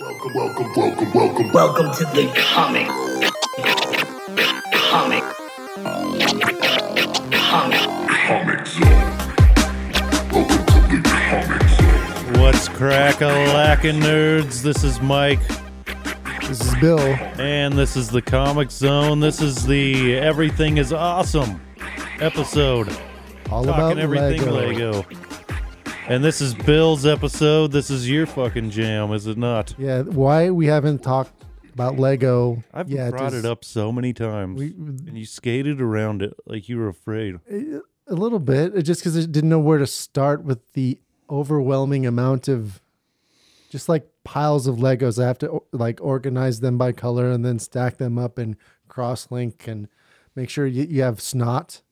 Welcome, welcome, welcome, welcome. Welcome to the comic. Comic. Comic. Comix Zone. Welcome to the Comix Zone. What's crack a lacking nerds? This is Mike, This is Bill. and this is the Comix Zone. This is the Everything is Awesome episode. All Talking about everything Lego. Lego. And this is Bill's episode. This is your fucking jam, is it not? Yeah, why we haven't talked about Lego I've brought it up so many times, We- and you skated around it like you were afraid. a little bit, just because I didn't know where to start with the overwhelming amount of just like piles of Legos. I have to like organize them by color and then stack them up and cross link and make sure you, you have snot.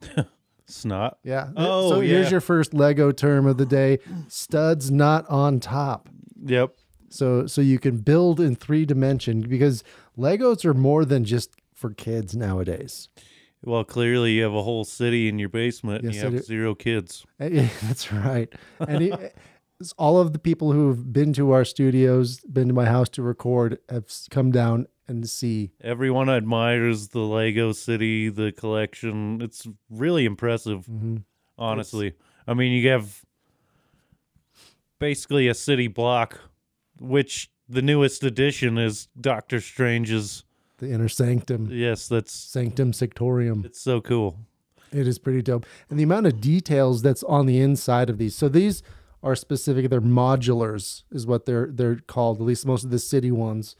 Snot. Yeah. Oh, so here's your first Lego term of the day: studs not on top. Yep. So so you can build in three dimension because Legos are more than just for kids nowadays. Well, clearly you have a whole city in your basement and you have do. zero kids. Uh, Yeah, that's right. And all of the people who've been to our studios, been to my house to record, have come down and see. Everyone admires the Lego city, the collection. It's really impressive, mm-hmm. honestly. I mean, you have basically a city block, which the newest addition is Doctor Strange's. the inner sanctum, Yes, that's sanctum sanctorum. it's so cool. It is pretty dope. And the amount of details that's on the inside of these. So these are specific. They're modulars, is what they're they're called. At least most of the city ones,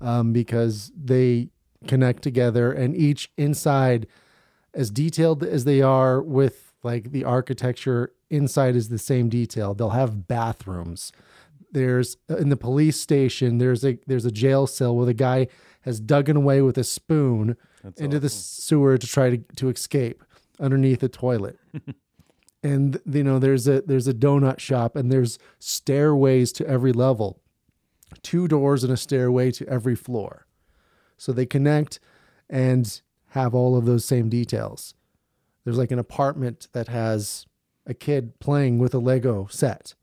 um, because they connect together, and each inside, as detailed as they are with like the architecture, inside is the same detail. They'll have bathrooms. There's in the police station. There's a there's a jail cell where the guy has dug an away with a spoon into the sewer to try to, to escape underneath a toilet. and you know there's a there's a donut shop and there's stairways to every level. Two doors and a stairway to every floor. So they connect and have all of those same details. There's like an apartment that has a kid playing with a Lego set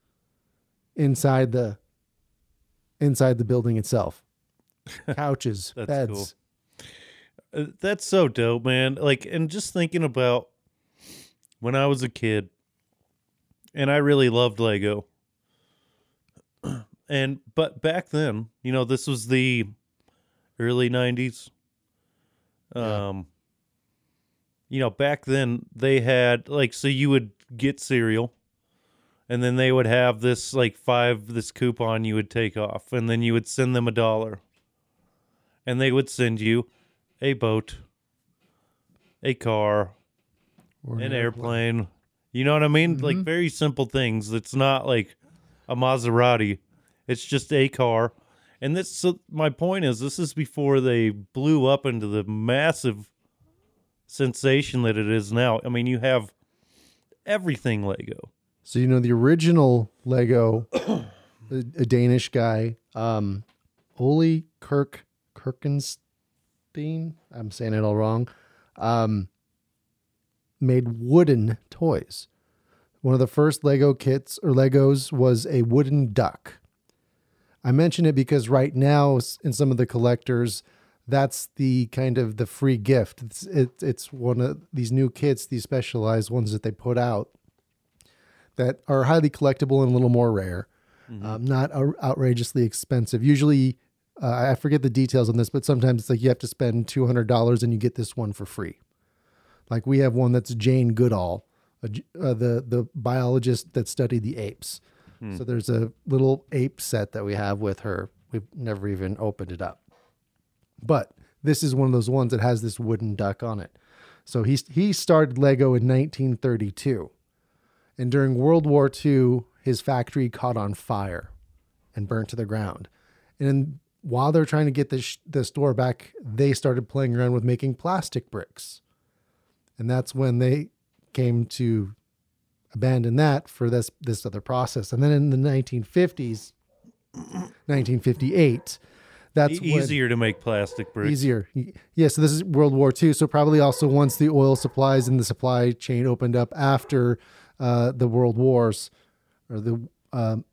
inside the inside the building itself. Couches, That's beds. cool. Uh, That's so dope, man. Like, and just thinking about when I was a kid, and I really loved Lego. And but back then, you know, this was the early '90s. Um, you know, back then they had like so you would get cereal, and then they would have this like five this coupon you would take off, and then you would send them a dollar, and they would send you a boat, a car, Or an airplane. You know what I mean? Like very simple things. It's not like a Maserati. It's just a car. And this so my point is this is before they blew up into the massive sensation that it is now. I mean, you have everything Lego. So you know the original Lego, a, a Danish guy, um, Ole Kirk Kirkenstein. I'm saying it all wrong. Um, made wooden toys. One of the first Lego kits or Legos was a wooden duck. I mention it because right now in some of the collectors, that's the kind of the free gift. It's it, it's one of these new kits, these specialized ones that they put out that are highly collectible and a little more rare, um, not ou- outrageously expensive. Usually, uh, I forget the details on this, but sometimes it's like you have to spend two hundred dollars and you get this one for free. Like we have one that's Jane Goodall, a uh, the the biologist that studied the apes. So there's a little ape set that we have with her. We've never even opened it up, but this is one of those ones that has this wooden duck on it. So he he started Lego in 1932. And during World War II, his factory caught on fire and burnt to the ground. And while they're trying to get the, sh- the store back, they started playing around with making plastic bricks. And that's when they came to abandon that for this, this other process. And then in the 1950s, 1958, that's E- when- easier to make plastic bricks. easier. Yeah, so this is World War II. So probably also once the oil supplies and the supply chain opened up after uh, the World Wars, or the um,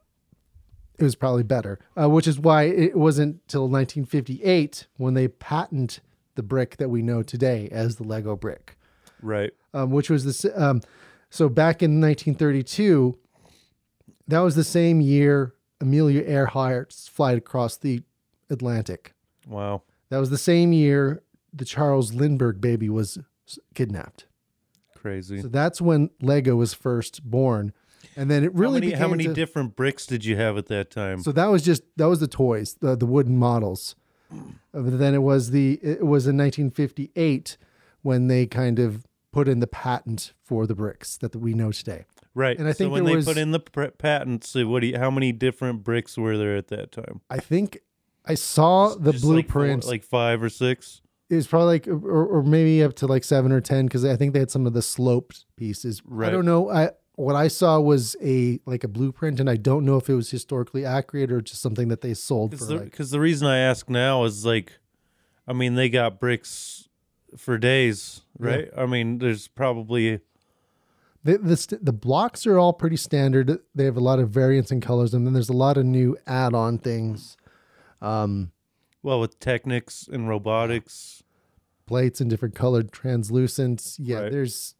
it was probably better, uh, which is why it wasn't till 1958 when they patent the brick that we know today as the Lego brick, Right. um, which was this. Um, so back in 1932, that was the same year Amelia Earhart's flight across the Atlantic. Wow. That was the same year the Charles Lindbergh baby was kidnapped. Crazy. So that's when Lego was first born, and then it really how many, how many to- different bricks did you have at that time? So that was just that was the toys, the the wooden models. Uh, But then it was the it was in 1958 when they kind of put in the patent for the bricks that we know today. right. and I think so when they was- put in the pr- patents, so what do you, how many different bricks were there at that time? I think I saw the Just like four- blueprint. like five or six. it was probably like or, or maybe up to like seven or ten because I think they had some of the sloped pieces. Right. I don't know. I what I saw was a like a blueprint, and I don't know if it was historically accurate or just something that they sold Because the, like the reason I ask now is like, I mean, they got bricks for days, right? I mean, there's probably The, the st- the blocks are all pretty standard. They have a lot of variants in colors, and then there's a lot of new add-on things, um, well with Technics and robotics. plates and different colored translucents. Yeah, Right. there's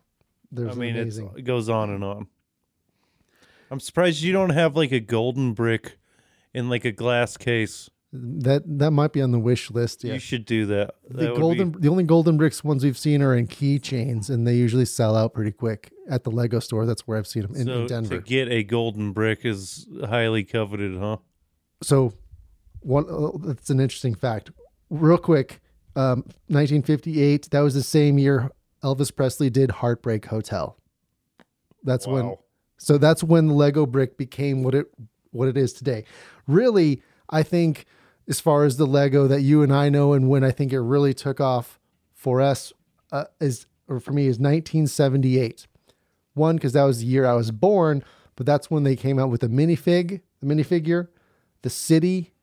there's I mean, it goes on and on. I'm surprised you don't have like a golden brick in like a glass case. That that might be on the wish list. Yeah, You should do that. the That be- golden the only golden bricks ones we've seen are in keychains, and they usually sell out pretty quick at the Lego store. That's where I've seen them in, so in Denver. to get a golden brick is highly coveted, huh? so one uh, that's an interesting fact real quick um 1958 that was the same year elvis presley did heartbreak hotel that's when so that's when the lego brick became what it what it is today really i think as far as the lego that you and i know and when i think it really took off for us uh, is or for me is 1978 one because that was the year i was born but that's when they came out with the minifig the minifigure the city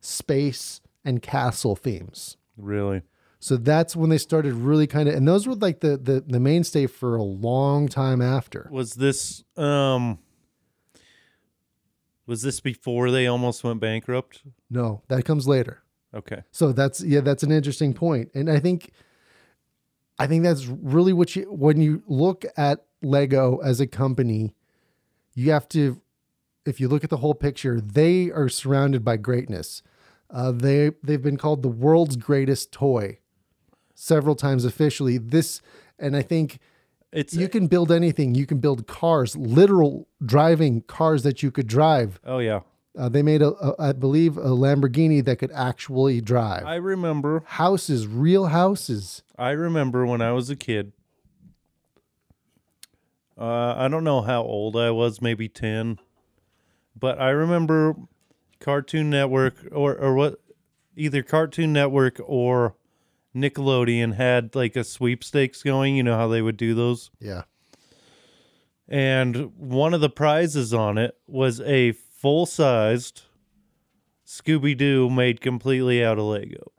space and castle themes. Really? so that's when they started really kind of and those were like the, the the mainstay for a long time after. Was this um was this before they almost went bankrupt? no that comes later Okay. so that's yeah that's an interesting point and i think i think that's really what you when you look at lego as a company you have to if you look at the whole picture they are surrounded by greatness uh, they they've been called the world's greatest toy several times officially this and i think It's you can build anything you can build cars literal driving cars that you could drive Oh yeah. uh, they made a, a i believe a lamborghini that could actually drive I remember houses real houses I remember when I was a kid. Uh, I don't know how old I was, maybe 10. But I remember Cartoon Network or, or what, either Cartoon Network or Nickelodeon had like a sweepstakes going. You know how they would do those? yeah And one of the prizes on it was a full sized Scooby Doo made completely out of Lego.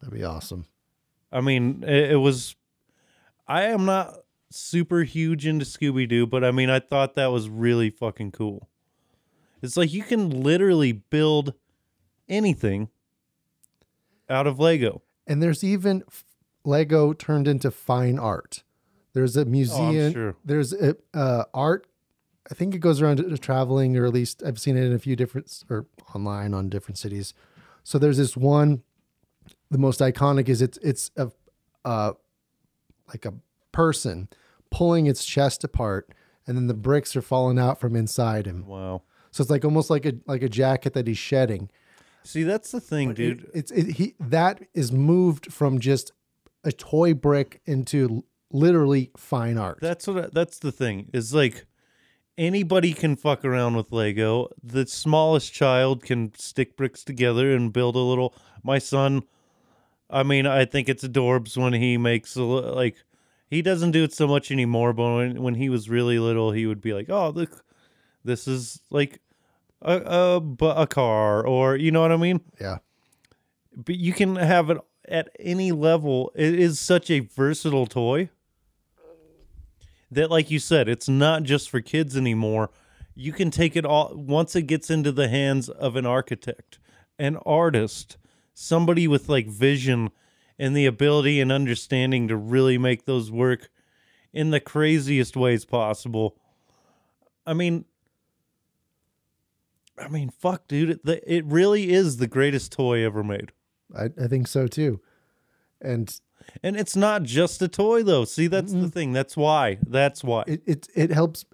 that'd be awesome I mean, it, it was. I am not super huge into Scooby Doo, but I mean, I thought that was really fucking cool. It's like you can literally build anything out of Lego. And there's even lego turned into fine art there's a museum sure. there's a uh, art i think it goes around to traveling or at least i've seen it in a few different or online on different cities so there's this one the most iconic is it's it's a uh like a person pulling its chest apart and then the bricks are falling out from inside him Wow. so it's like almost like a like a jacket that he's shedding See, that's the thing, dude. It- it's it, he that is moved from just a toy brick into literally fine art. That's what. I, that's the thing. Is like anybody can fuck around with Lego. The smallest child can stick bricks together and build a little. My son, I mean, I think it's adorbs when he makes a like. He doesn't do it so much anymore, but when, when he was really little, he would be like, "Oh, look, this is like a a, a car," or you know what I mean. yeah, But you can have it at any level. It is such a versatile toy that, like you said, it's not just for kids anymore. you can take it all once it gets into the hands of an architect, an artist, somebody with like vision and the ability and understanding to really make those work in the craziest ways possible. I mean, I mean, fuck, dude, it, the, it really is the greatest toy ever made. I, I think so too. And And it's not just a toy though. See, that's the thing. That's why. That's why. it it, it helps.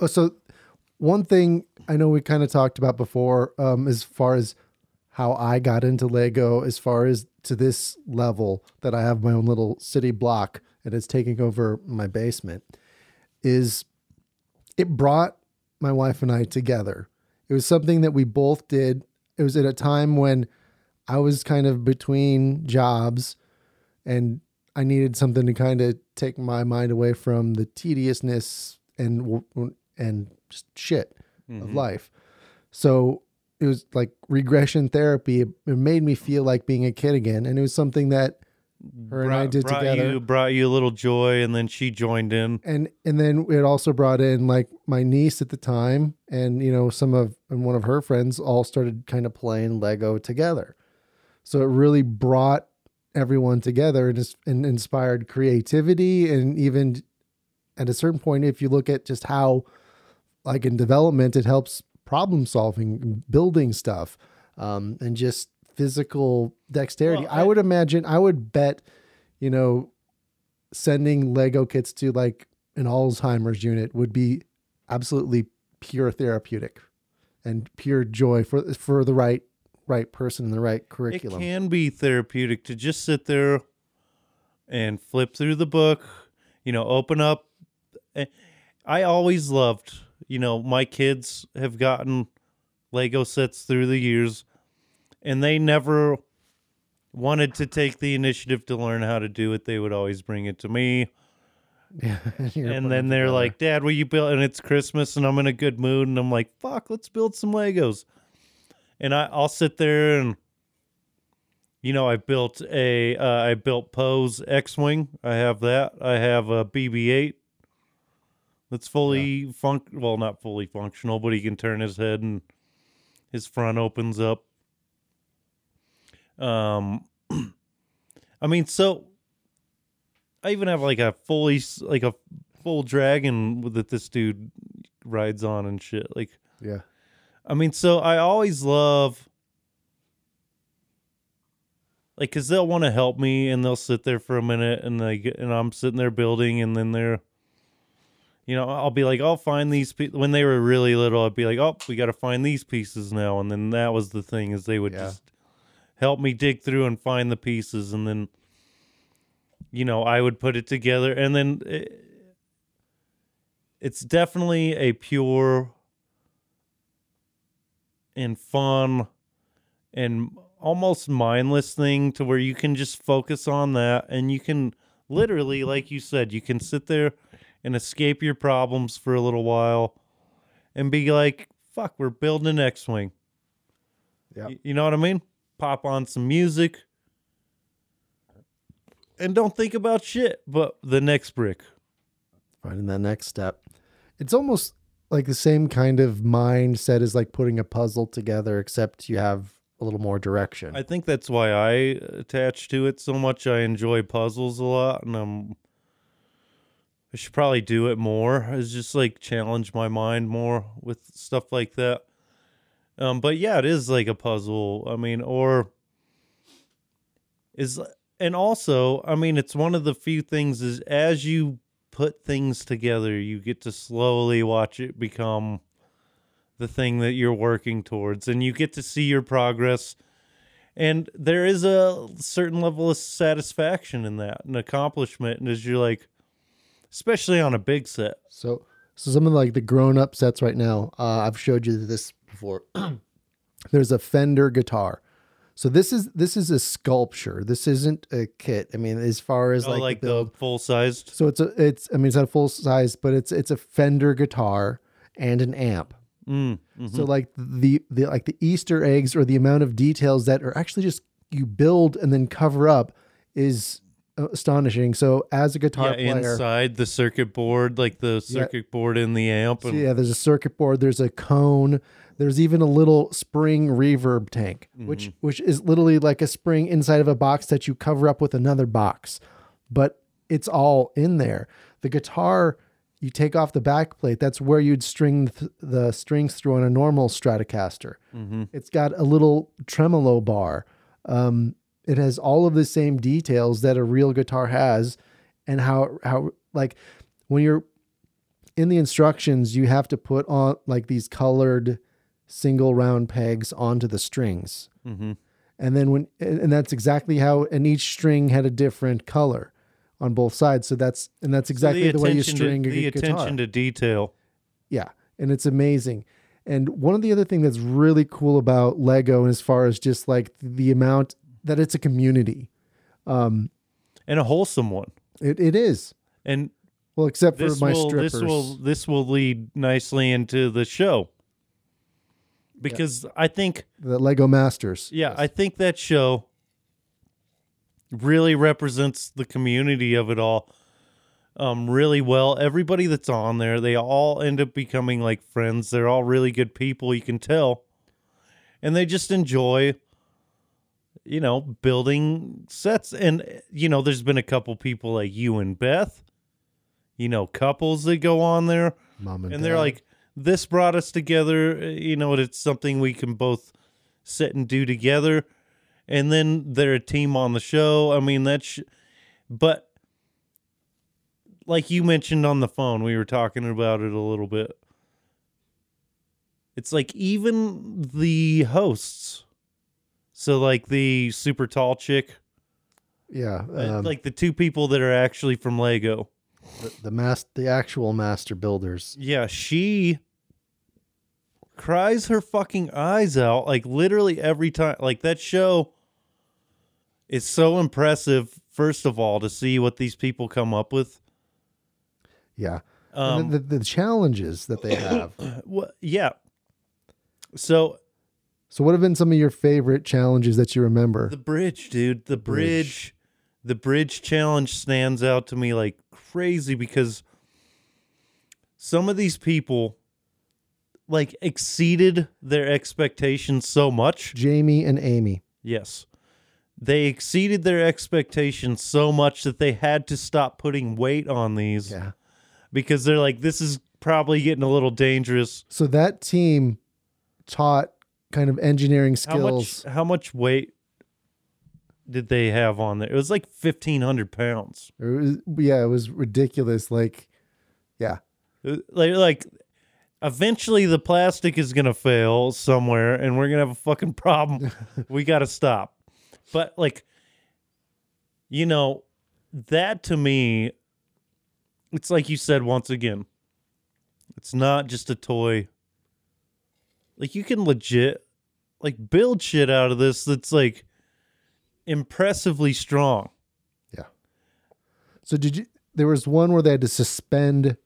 oh, So one thing I know we kind of talked about before, um, as far as how I got into Lego, as far as to this level that I have my own little city block and it's taking over my basement, is it brought my wife and I together. It was something that we both did. It was at a time when I was kind of between jobs and I needed something to kind of take my mind away from the tediousness and and just shit of mm-hmm. life. So it was like regression therapy. It made me feel like being a kid again, and it was something that her and I did brought together. You, brought you a little joy, and then she joined in. and and then it also brought in like my niece at the time and you know some of and one of her friends all started kind of playing lego together so it really brought everyone together and, just, and inspired creativity and even at a certain point if you look at just how like in development it helps problem solving building stuff um, and just physical dexterity Well, I I- would imagine i would bet you know sending Lego kits to like an Alzheimer's unit would be absolutely pure therapeutic and pure joy for for the right right person in the right curriculum. It can be therapeutic to just sit there and flip through the book, you know, open up. Eh, I always loved, you know, my kids have gotten Lego sets through the years, and they never wanted to take the initiative to learn how to do it. They would always bring it to me. Yeah, and you're putting and then they're together. like, "Dad, will you build?" And it's Christmas, and I'm in a good mood, and I'm like, "Fuck, let's build some Legos." And I, I'll sit there and, you know, I built a, uh, I built Poe's X-wing. I have that. I have a BB-8 that's fully func. Well, not fully functional, but he can turn his head and his front opens up. Um, I mean, so I even have like a fully like a full dragon that this dude rides on and shit. Like, yeah, I mean, so I always love like because they'll want to help me and they'll sit there for a minute and they get, and I'm sitting there building and then they're you know I'll be like I'll find these pe-. when they were really little I'd be like oh we got to find these pieces now and then that was the thing is they would Yeah. just help me dig through and find the pieces and then you know I would put it together. And then it, it's definitely a pure and fun and almost mindless thing to where you can just focus on that. And you can literally like you said you can sit there and escape your problems for a little while and be like fuck we're building an x-wing. Yeah. You know what i mean pop on some music and don't think about shit but the next brick Finding that next step. It's almost like the same kind of mindset as like putting a puzzle together, except you have a little more direction. I think that's why I attach to it so much. I enjoy puzzles a lot, and I'm. I should probably do it more. Is just like challenge my mind more with stuff like that. Um, but yeah, it is like a puzzle. I mean, or is and also, I mean, it's one of the few things is as you put things together, you get to slowly watch it become the thing that you're working towards and you get to see your progress and there is a certain level of satisfaction in that and accomplishment and as you're like especially on a big set So, so some of like the grown up sets right now, uh, I've showed you this before. There's a Fender guitar. So this is this is a sculpture. This isn't a kit. I mean, as far as oh, like, like, the the full sized so it's a it's I mean it's not full size, but it's it's a Fender guitar and an amp. mm, mhm. So like the the like the Easter eggs or the amount of details that are actually just you build and then cover up is astonishing. So as a guitar yeah, player, inside the circuit board, like the circuit board in the amp. so yeah, there's a circuit board, there's a cone, there's even a little spring reverb tank, which Mm-hmm. which is literally like a spring inside of a box that you cover up with another box, but it's all in there. The guitar, you take off the back plate. That's where you'd string th- the strings through on a normal Stratocaster. Mm-hmm. It's got a little tremolo bar. Um, it has all of the same details that a real guitar has, and how how like when you're in the instructions, you have to put on like these colored single round pegs onto the strings. Mhm. And then when and that's exactly how and each string had a different color on both sides. So that's and that's exactly the, way you string to, a the guitar. attention to detail. Yeah, and it's amazing. And one of the other thing that's really cool about Lego, as far as just like the amount that it's a community, um, and a wholesome one. it, it is. And Well, except for my will strippers. this will this will lead nicely into the show. Because I think the Lego Masters. yeah, I think that show really represents the community of it all um really well. Everybody that's on there, they all end up becoming like friends. They're all really good people, you can tell. And they just enjoy you know, building sets and you know, there's been a couple people like you and Beth, you know, couples that go on there Mom and, and they're like this brought us together uh, you know it's something we can both sit and do together. And then they're a team on the show. I mean that's but like you mentioned on the phone we were talking about it a little bit. It's like even the hosts so like the super tall chick yeah, uh, um, like the two people that are actually from lego. The, the mas- the actual master builders. Yeah, she cries her fucking eyes out like literally every time. Like that show is so impressive. First of all, to see what these people come up with. Yeah, Um, the, the, the challenges that they have. wha- yeah. So so, what have been some of your favorite challenges that you remember? the bridge, dude, the bridge. bridge, the bridge challenge stands out to me like crazy because some of these people like exceeded their expectations so much. Jamie and Amy. Yes. They exceeded their expectations so much that they had to stop putting weight on these Yeah. because they're like, this is probably getting a little dangerous. So that team taught kind of engineering How much skills. how much weight did they have on there? It was like fifteen hundred pounds. It was, yeah, it was ridiculous. Like, yeah, Uh, Like like eventually the plastic is gonna fail somewhere and we're gonna have a fucking problem. we gotta stop. But like you know, that to me it's like you said once again. It's not just a toy. Like you can legit like build shit out of this that's like impressively strong. Yeah. So did you? There was one where they had to suspend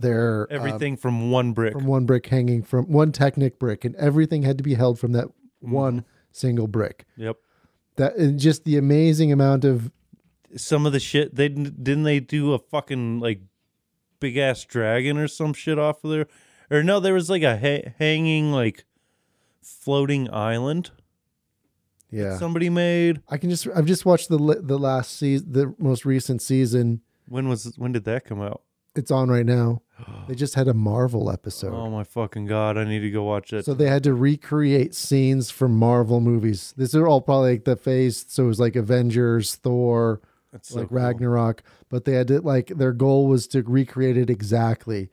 their uh, Everything from one brick. from one brick hanging from one Technic brick, and everything had to be held from that Mm-hmm. one single brick. yep. That and just the amazing amount of some of the shit they didn't didn't they do a fucking like big ass dragon or some shit off of there or no there was like a ha- hanging like floating island yeah. somebody made I can just I've just watched the the last season, the most recent season. when was when did that come out It's on right now. They just had a Marvel episode. oh my fucking god i need to go watch it. So they had to recreate scenes from Marvel movies. These are all probably like the phase. So it was like Avengers, Thor, That's so like cool. Ragnarok. But they had to like their goal was to recreate it exactly.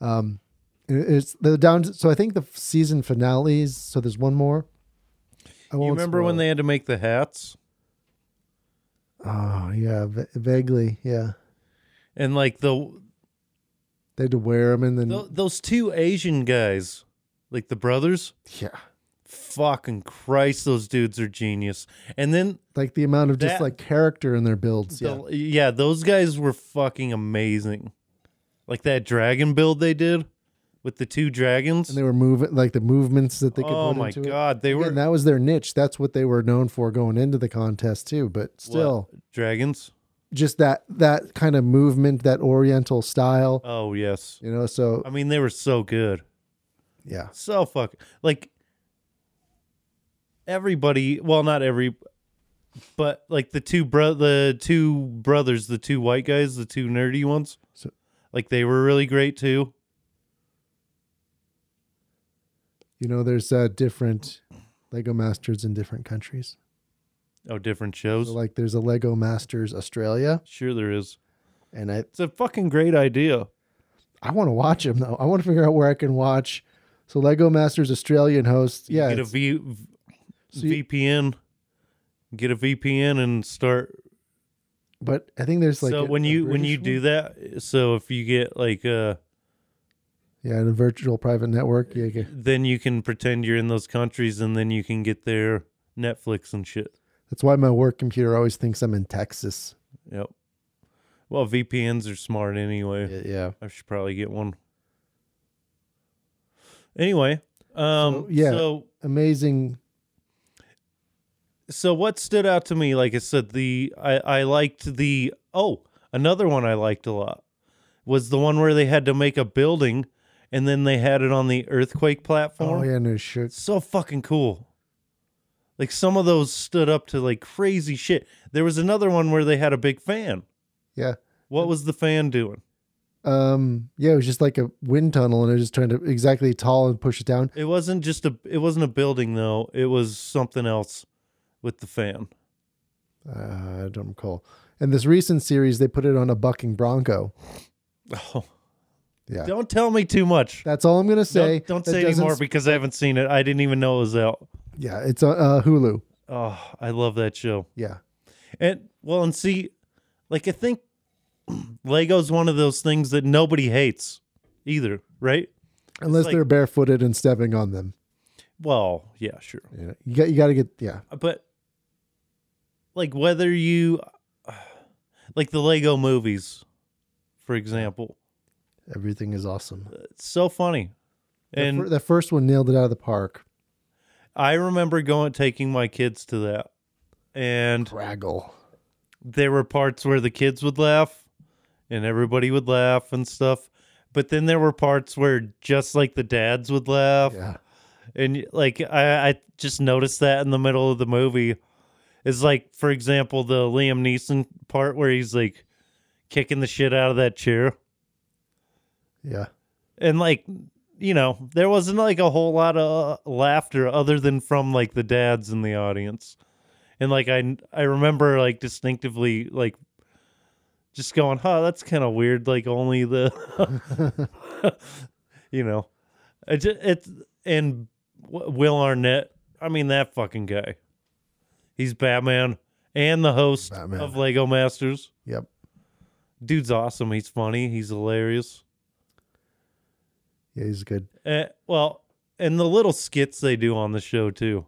Um, it's they're down. So I think the season finales. So there's one more. I you remember when they had to make the hats. Oh yeah, va- vaguely. Yeah, and like the they had to wear them and then th- those two asian guys like the brothers yeah, fucking christ those dudes are genius and then like the amount of just That- like character in their builds. Yeah, The- yeah, those guys were fucking amazing. Like that dragon build they did. with the two dragons. and they were moving like the movements that they could oh put my into it. god, they were Again, that was their niche. That's what they were known for going into the contest too. But still, dragons. Just that that kind of movement, that Oriental style, Oh yes, you know. So I mean they were so good, yeah, so fuck like everybody. Well, not every, but like the two bro, the two brothers, the two white guys, the two nerdy ones. So- like they were really great too. you know, there's uh, different Lego Masters in different countries. Oh, different shows. So like, there's a Lego Masters Australia, sure, there is. and I It's a fucking great idea. I want to watch them though. I want to figure out where I can watch. So Lego Masters Australian host, You yeah, get a So you- VPN. Get a VPN and start but I think there's like so a- when you when you do that so if you get like uh yeah, the virtual private network, yeah, okay. then you can pretend you're in those countries and then you can get their netflix and shit that's why my work computer always thinks I'm in Texas. yep well vpns are smart anyway Yeah, yeah. i should probably get one anyway um So, yeah. so amazing. so what stood out to me like i said the i i liked the oh another one i liked a lot was the one where they had to make a building and then they had it on the earthquake platform Oh yeah, no shit. so fucking cool like some of those stood up to like crazy shit there was another one where they had a big fan Yeah. what was the fan doing Um. Yeah, it was just like a wind tunnel, and it was just trying to exactly tall and push it down. it wasn't just a it wasn't a building though it was something else with the fan Uh, I don't recall. And this recent series, they put it on a bucking bronco. oh Yeah. don't tell me too much That's all I'm gonna say. don't, don't say anymore because i haven't seen it i didn't even know it was out Yeah, it's a uh, Hulu. oh i love that show Yeah. And well, and see, like I think Lego's one of those things that nobody hates either, right? Unless like- they're barefooted and stepping on them. Well, yeah, sure. You, you got you got to get yeah. But like whether you like the Lego movies, for example, Everything is awesome. it's so funny. And And the first one nailed it out of the park. I remember going taking my kids to that. And Craggle. there were parts where the kids would laugh and everybody would laugh and stuff. But then there were parts where just like the dads would laugh. Yeah. And like I, I just noticed that in the middle of the movie. Is like, for example, the Liam Neeson part where he's like kicking the shit out of that chair. Yeah. And like, you know, there wasn't like a whole lot of uh, laughter other than from like the dads in the audience. And like I I remember like distinctively like just going, "Huh, that's kind of weird." Like only the you know. It just, it's and Will Arnett, I mean that fucking guy. He's Batman and the host Batman. of Lego Masters. Yep. Dude's awesome. He's funny. He's hilarious. Yeah, he's good. Uh, well, and the little skits they do on the show too.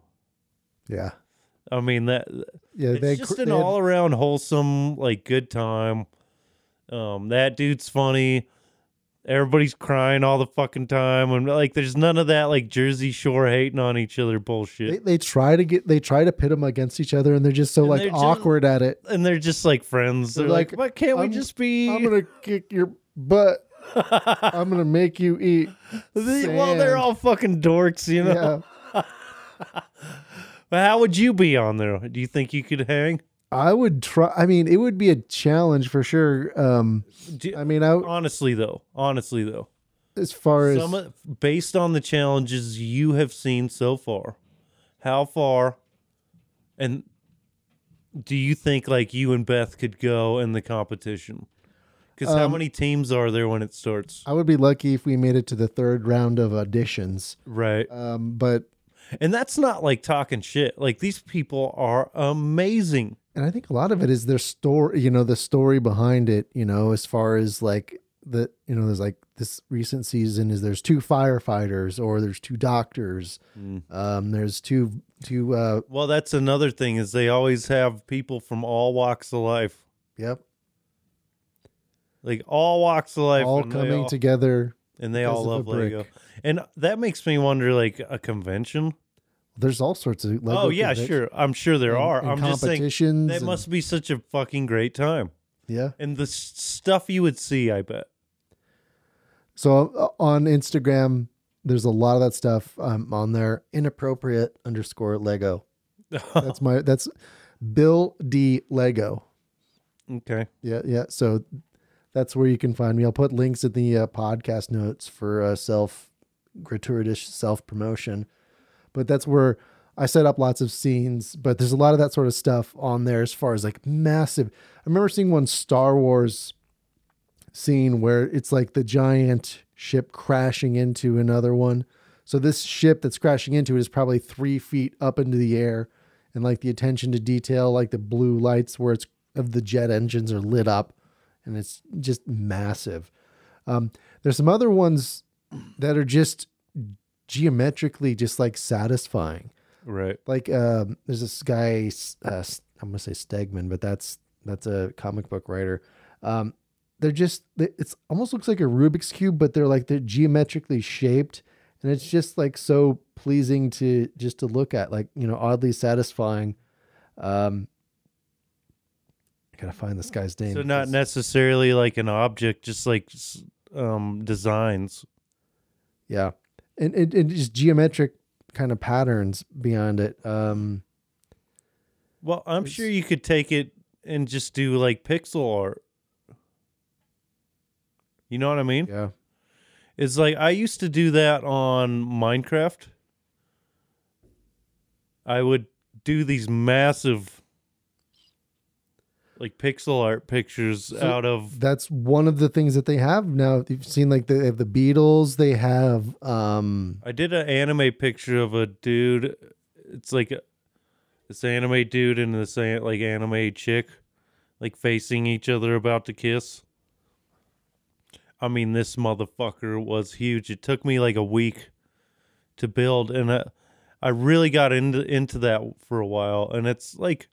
Yeah. I mean that Yeah, it's they just an had- all around wholesome like good time. Um, that dude's funny. Everybody's crying all the fucking time, and like there's none of that like Jersey Shore hating on each other bullshit. they, they try to get they try to pit them against each other and they're just so And like they're just- awkward at it. and they're just like friends. They're, They're like, like, "Why can't we I'm- just be?" I'm gonna kick your butt. I'm gonna make you eat. They- well, they're all fucking dorks, you know. Yeah. But how would you be on there? Do you think you could hang? I would try. I mean, it would be a challenge for sure. Um, Do- I mean, I honestly, though, honestly, though, as far as Some of, based on the challenges you have seen so far, how far and do you think like you and Beth could go in the competition? Because how Um, many teams are there when it starts? I would be lucky if we made it to the third round of auditions. Right. Um, but And that's not like talking shit. Like these people are amazing. and I think a lot of it is their story. You know, the story behind it. You know, as far as like the you know, there's like this recent season is there's two firefighters or there's two doctors. Mm. Um, there's two two. Uh, Well, that's another thing is they always have people from all walks of life. yep, Like all walks of life. all coming all- together and they all love Lego. And that makes me wonder, like a convention. There's all sorts of Lego oh yeah, sure. I'm sure there and- are. and I'm just saying that and- must be such a fucking great time, yeah. and the stuff you would see. I bet. So uh, on Instagram, there's a lot of that stuff um, on there. Inappropriate underscore Lego. That's my that's Bill D Lego. okay. Yeah, yeah. So that's where you can find me. I'll put links in the uh, podcast notes for uh, self gratuitous self promotion. But that's where I set up lots of scenes. But there's a lot of that sort of stuff on there as far as like massive. I remember seeing one Star Wars scene where it's like the giant ship crashing into another one. So this ship that's crashing into it is probably three feet up into the air, and like the attention to detail, like the blue lights where it's of the jet engines are lit up, and it's just massive. Um, there's some other ones that are just geometrically just like satisfying. Right. Like um, there's this guy, uh, I'm gonna say Stegman, but that's that's a comic book writer. Um, they're just it's almost looks like a Rubik's cube, but they're like they're geometrically shaped, and it's just like so pleasing to just to look at, like you know, oddly satisfying. Um, I gotta find this guy's name. So not because- necessarily like an object, just like um designs. Yeah. And it, it just geometric kind of patterns beyond it. Um, Well, I'm sure you could take it and just do like pixel art. You know what I mean? yeah. It's like I used to do that on Minecraft. I would do these massive like pixel art pictures So out of That's one of the things that they have now. You've seen like they have the Beatles. They have, um, I did an anime picture of a dude. It's like a, this anime dude and this like anime chick, like facing each other about to kiss. I mean, this motherfucker was huge. It took me like a week to build, and I, I really got into into that for a while. And it's like,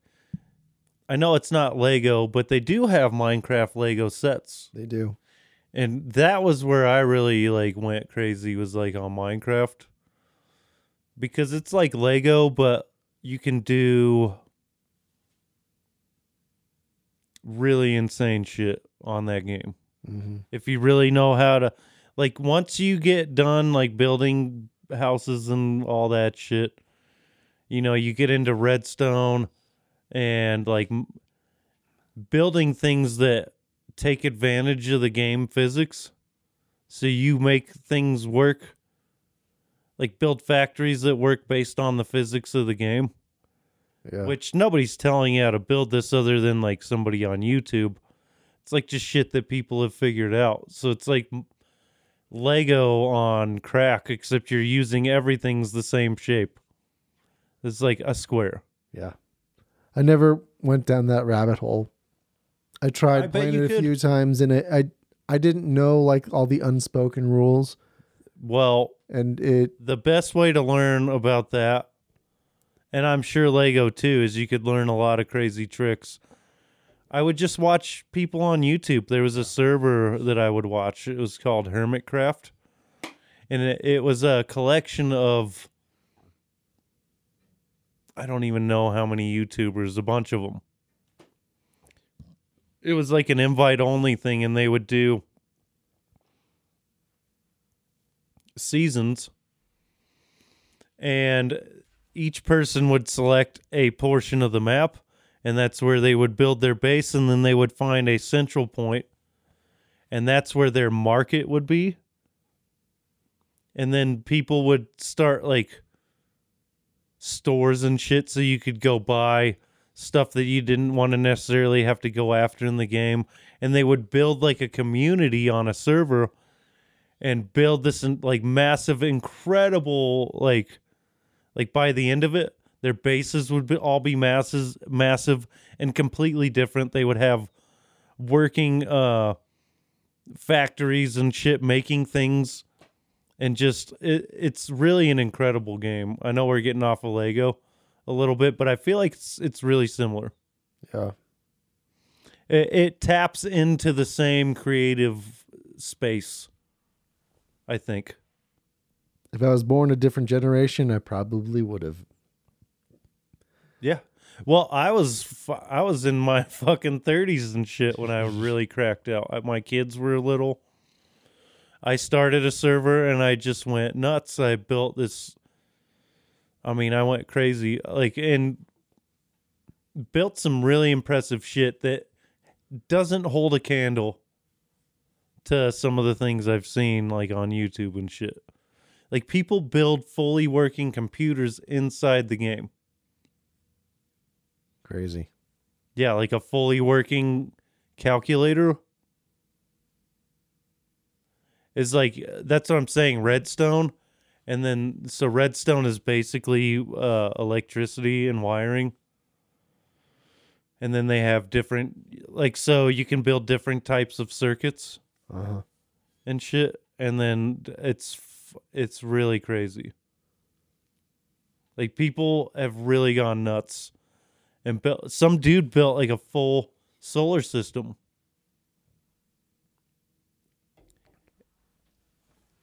I know it's not Lego, but they do have Minecraft Lego sets. They do. and that was where I really like went crazy was like on Minecraft. Because it's like Lego but you can do really insane shit on that game. Hmm if you really know how to like once you get done like building houses and all that shit you know you get into redstone and like m- building things that take advantage of the game physics so you make things work like build factories that work based on the physics of the game Yeah. which nobody's telling you how to build this other than like somebody on YouTube. It's like just shit that people have figured out. So it's like Lego on crack, except you're using everything's the same shape. It's like a square. yeah. I never went down that rabbit hole. I tried I playing it a could. few times and it, I, I didn't know like all the unspoken rules Well, and it, the best way to learn about that, and I'm sure Lego too, is you could learn a lot of crazy tricks. I would just watch people on YouTube. There was a server that I would watch. It was called Hermitcraft. And it, it was a collection of I don't even know how many YouTubers, a bunch of them. It was like an invite only thing and they would do seasons and each person would select a portion of the map and that's where they would build their base and then they would find a central point and that's where their market would be and then people would start like stores and shit so you could go buy stuff that you didn't want to necessarily have to go after in the game. And they would build like a community on a server and build this like massive incredible like like by the end of it their bases would be, all be masses massive and completely different. They would have working uh factories and shit making things and just it, it's really an incredible game i know we're getting off of lego a little bit but i feel like it's it's really similar yeah. it, it taps into the same creative space I think. If I was born a different generation, I probably would have. Yeah. Well, I was I was in my fucking 30s and shit when I really cracked out. My kids were little. I started a server and I just went nuts. I built this I mean, I went crazy like and built some really impressive shit that doesn't hold a candle to some of the things I've seen like on YouTube and shit. Like people build fully working computers inside the game. Crazy. Yeah, like a fully working calculator. Is like that's what I'm saying. Redstone, and then so redstone is basically uh, electricity and wiring. And then they have different, like so you can build different types of circuits Uh huh. and shit, and then it's it's really crazy. Like people have really gone nuts, and built. Some dude built like a full solar system,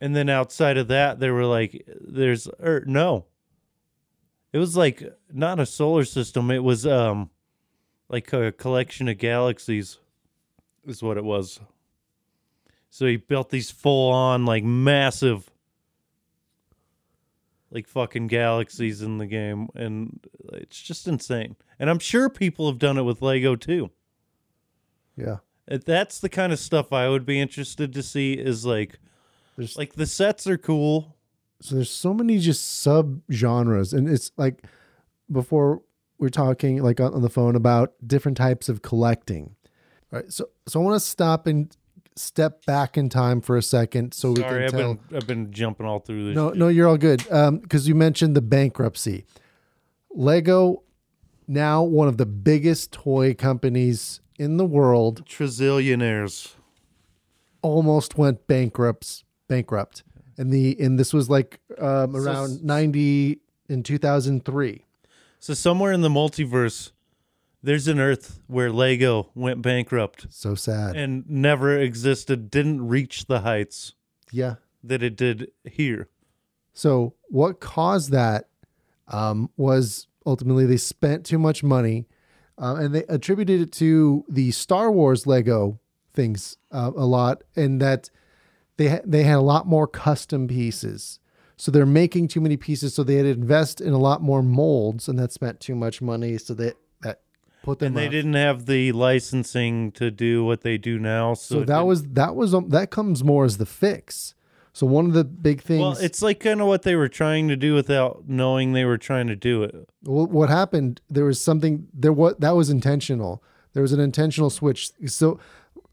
and then outside of that, there were like there's or no. It was like not a solar system. It was um, like a collection of galaxies, is what it was. So he built these full on like massive like fucking galaxies in the game and it's just insane. And I'm sure people have done it with Lego too. Yeah. That's the kind of stuff I would be interested to see is like There's like the sets are cool. so there's so many just sub genres, and it's like before we're talking like on, the phone about different types of collecting. All right. So so I want to stop and step back in time for a second so we Sorry, can I've tell. been I've been jumping all through this. No, shit. no, you're all good. Um, because you mentioned the bankruptcy. Lego, now one of the biggest toy companies in the world, Trazillionaires. almost went bankrupt. Bankrupt, and the and this was like um, around s- ninety in two thousand three. So somewhere in the multiverse, there's an Earth where Lego went bankrupt So sad. and never existed, didn't reach the heights yeah. that it did here. So what caused that um, was ultimately they spent too much money, uh, and they attributed it to the Star Wars Lego things uh, a lot, and that they ha- they had a lot more custom pieces. So they're making too many pieces, so they had to invest in a lot more molds, and that spent too much money. So that that put them. And they up. didn't have the licensing to do what they do now. So, So that didn't- was that was um, that comes more as the fix. So one of the big things. well, it's like kind of what they were trying to do without knowing they were trying to do it. Well, what happened? There was something there. What that was intentional. There was an intentional switch. So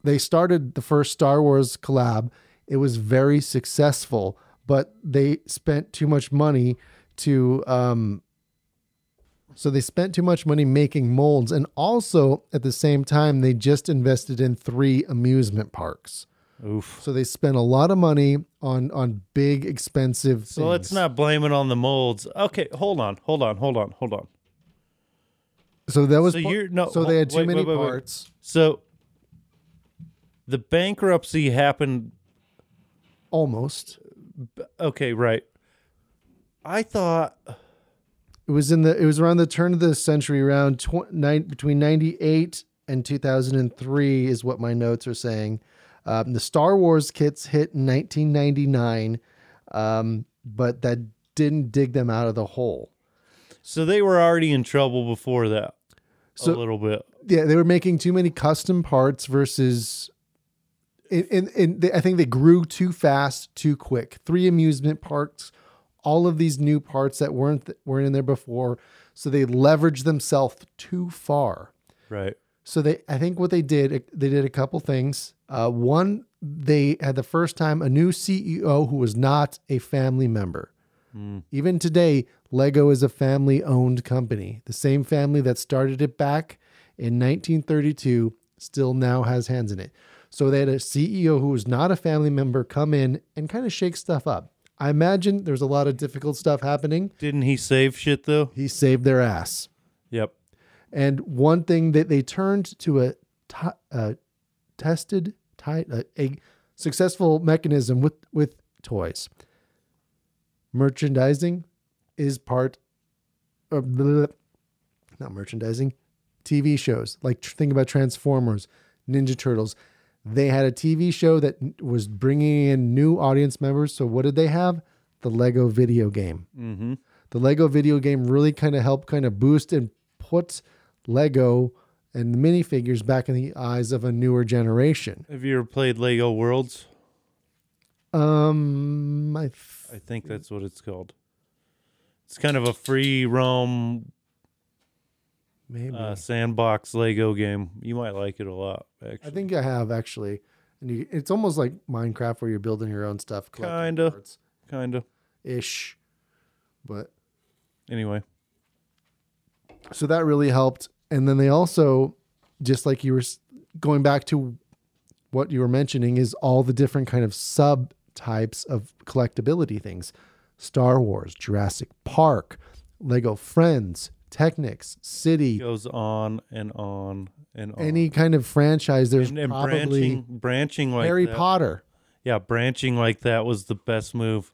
they started the first Star Wars collab. It was very successful, but they spent too much money to. Um, so they spent too much money making molds, and also at the same time, they just invested in three amusement parks. Oof. So they spent a lot of money on on big expensive. So let's not blame it on the molds. Okay, hold on, hold on, hold on, hold on. So that was. So you're- no, So they had too wait, many wait, wait. parts. So the bankruptcy happened. Almost. Okay, right. I thought It was in the it was around the turn of the century, around tw- nine, between ninety eight and two thousand and three is what my notes are saying. Um, the Star Wars kits hit in nineteen ninety nine, um, but that didn't dig them out of the hole. so. They were already in trouble before that. So- a little bit. Yeah, they were making too many custom parts versus. And, and, they, I think they grew too fast, too quick. Three amusement parks, all of these new parts that weren't weren't in there before, so they leveraged themselves too far. Right. So they, I think what they did, they did a couple things. Uh, one, they had the first time a new CEO who was not a family member. Even today, Lego is a family-owned company. The same family that started it back in 1932 still now has hands in it. So they had a CEO who was not a family member come in and kind of shake stuff up. I imagine there's a lot of difficult stuff happening. Didn't he save shit though? He saved their ass. Yep. And one thing that they turned to a, tested, ti- a, a successful mechanism with with toys. Merchandising is part of not merchandising, TV shows. Like think about Transformers, Ninja Turtles. They had a TV show that was bringing in new audience members. So what did they have? The Lego video game. Mm-hmm. The Lego video game really kind of helped kind of boost and put Lego and the minifigures back in the eyes of a newer generation. Have you ever played Lego Worlds? Um, I I think that's what it's called. It's kind of a free roam maybe uh, sandbox Lego game. You might like it a lot, actually. I think I have actually. And you, it's almost like Minecraft where you're building your own stuff, Kinda. parts kind of. ish. But Anyway, so that really helped. And then they also, just like you were going back to what you were mentioning, is all the different kind of subtypes of collectability things: Star Wars, Jurassic Park, Lego Friends, Technics, City, goes on and on and on. any kind of franchise. There's and, and probably branching, branching like Harry that. Potter. Yeah, branching like that was the best move.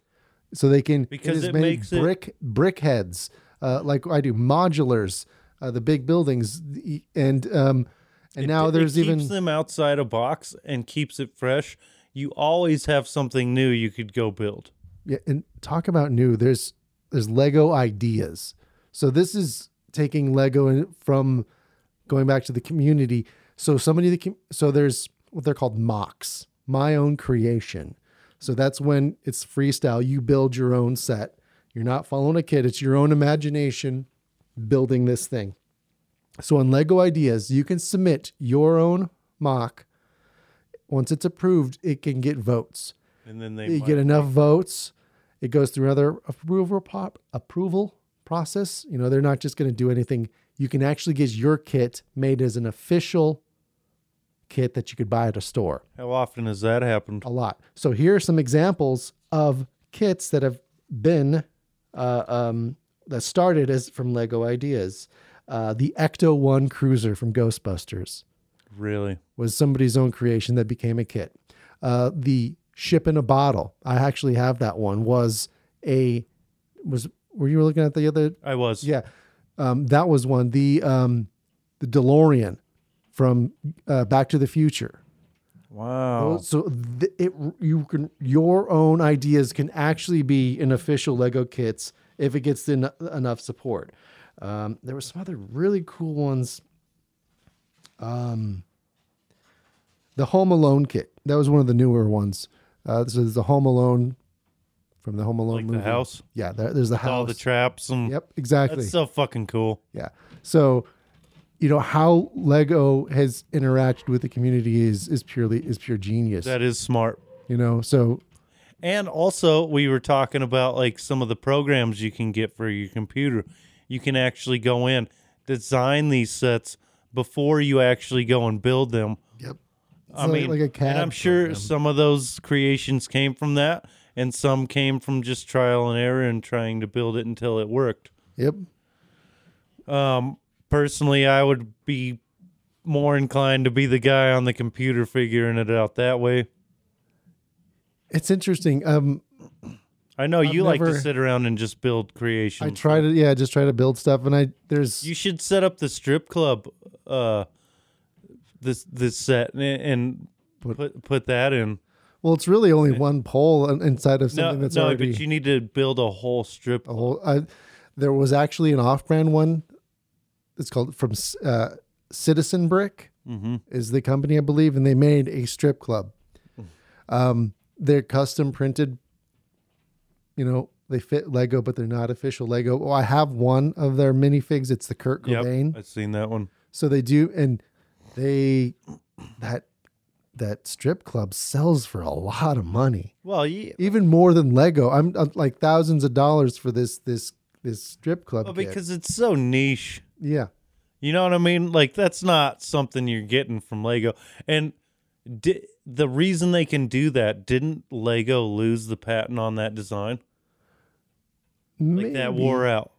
so they can Because it made makes it- brick BrickHeadz uh, like I do modulars, uh, the big buildings, and um, and It- now it there's keeps even them outside a box and keeps it fresh. You always have something new you could go build. yeah, and talk about new. There's there's Lego ideas. So this is taking Lego from going back to the community. So somebody that can, so there's what they're called MOCs, my own creation. So that's when it's freestyle. You build your own set. You're not following a kid. It's your own imagination building this thing. So on Lego Ideas, you can submit your own MOC. Once it's approved, it can get votes. And then they You get enough votes, it goes through another approval pop, approval process. You know, they're not just going to do anything. You can actually get your kit made as an official kit that you could buy at a store. How often has that happened? A lot. So here are some examples of kits that have been uh, um, that started as from Lego Ideas. Uh, the Ecto One Cruiser from Ghostbusters Really? was somebody's own creation that became a kit. Uh, the ship in a bottle, I actually have that one. Was a was were you looking at the other? I was. Yeah, um, that was one. The um, the DeLorean from uh, Back to the Future. Wow. So th- it you can your own ideas can actually be in official Lego kits if it gets en- enough support. Um, there were some other really cool ones. Um, the Home Alone kit that was one of the newer ones. Uh, so there's the Home Alone from the Home Alone Like the movie. house? Yeah, there, there's the house. All the traps and Yep, exactly. that's so fucking cool. Yeah. So, you know how Lego has interacted with the community is is purely is pure genius. That is smart. you know, so And also, we were talking about like some of the programs you can get for your computer. You can actually go in, design these sets before you actually go and build them. yep. I like- mean, like a CAD and I'm sure program. some of those creations came from that, and some came from just trial and error and trying to build it until it worked. Yep. Um, personally, I would be more inclined to be the guy on the computer figuring it out that way. It's interesting. Um, I know you like to sit around and just build creations. I try to yeah, just try to build stuff, and I there's You should set up the strip club, uh, this this set and, and put put that in. Well, it's really only one pole inside of No, something that's no, already but you need to build a whole strip. a whole. I, there was actually an off-brand one. It's called from uh, Citizen Brick. Mm-hmm. is the company I believe, and they made a strip club. Hmm. Um, they're custom printed. You know, they fit Lego, but they're not official Lego. Well, I have one of their minifigs. It's the Kurt Cobain. Yep, I've seen that one. So they do, and they that that strip club sells for a lot of money, Well, yeah, even more than Lego. I'm uh, like thousands of dollars for this this this strip club. well, kit. because it's so niche. yeah, You know what I mean? Like that's not something you're getting from Lego. And di- the reason they can do that didn't Lego lose the patent on that design? Like that wore out.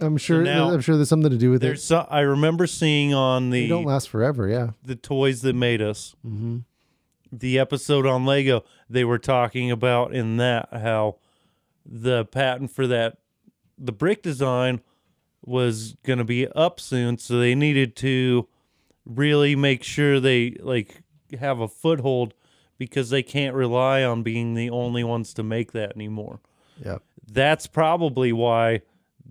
I'm sure. now I'm sure there's something to do with There's it. so, I remember seeing on the They don't last forever. Yeah. the toys that made us Mm-hmm. the episode on Lego, they were talking about in that how the patent for that the brick design was going to be up soon, so they needed to really make sure they like have a foothold because they can't rely on being the only ones to make that anymore. Yeah. That's probably why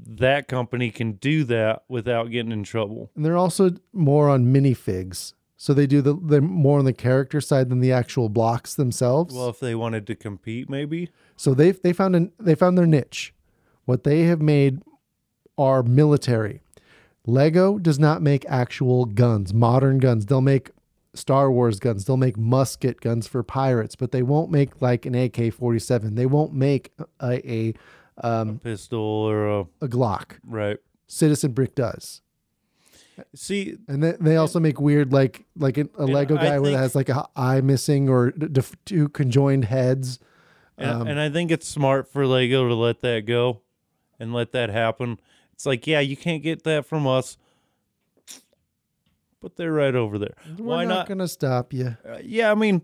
that company can do that without getting in trouble. And they're also more on minifigs. So they do the they're more on the character side than the actual blocks themselves. Well, if they wanted to compete, maybe. So they they found an they found their niche. What they have made are military. Lego does not make actual guns, modern guns. They'll make Star Wars guns. They'll make musket guns for pirates, but they won't make like an AK-47. They won't make a a, um, Pistol or a a Glock. right. Citizen Brick does. See, And they, they also make weird like like a, a Lego guy where it has like a eye missing or d- dif- two conjoined heads. and, Um, and I think it's smart for Lego to let that go and let that happen. It's like, yeah, you can't get that from us, but they're right over there. We're Why not, not? gonna stop you? Uh, yeah, I mean,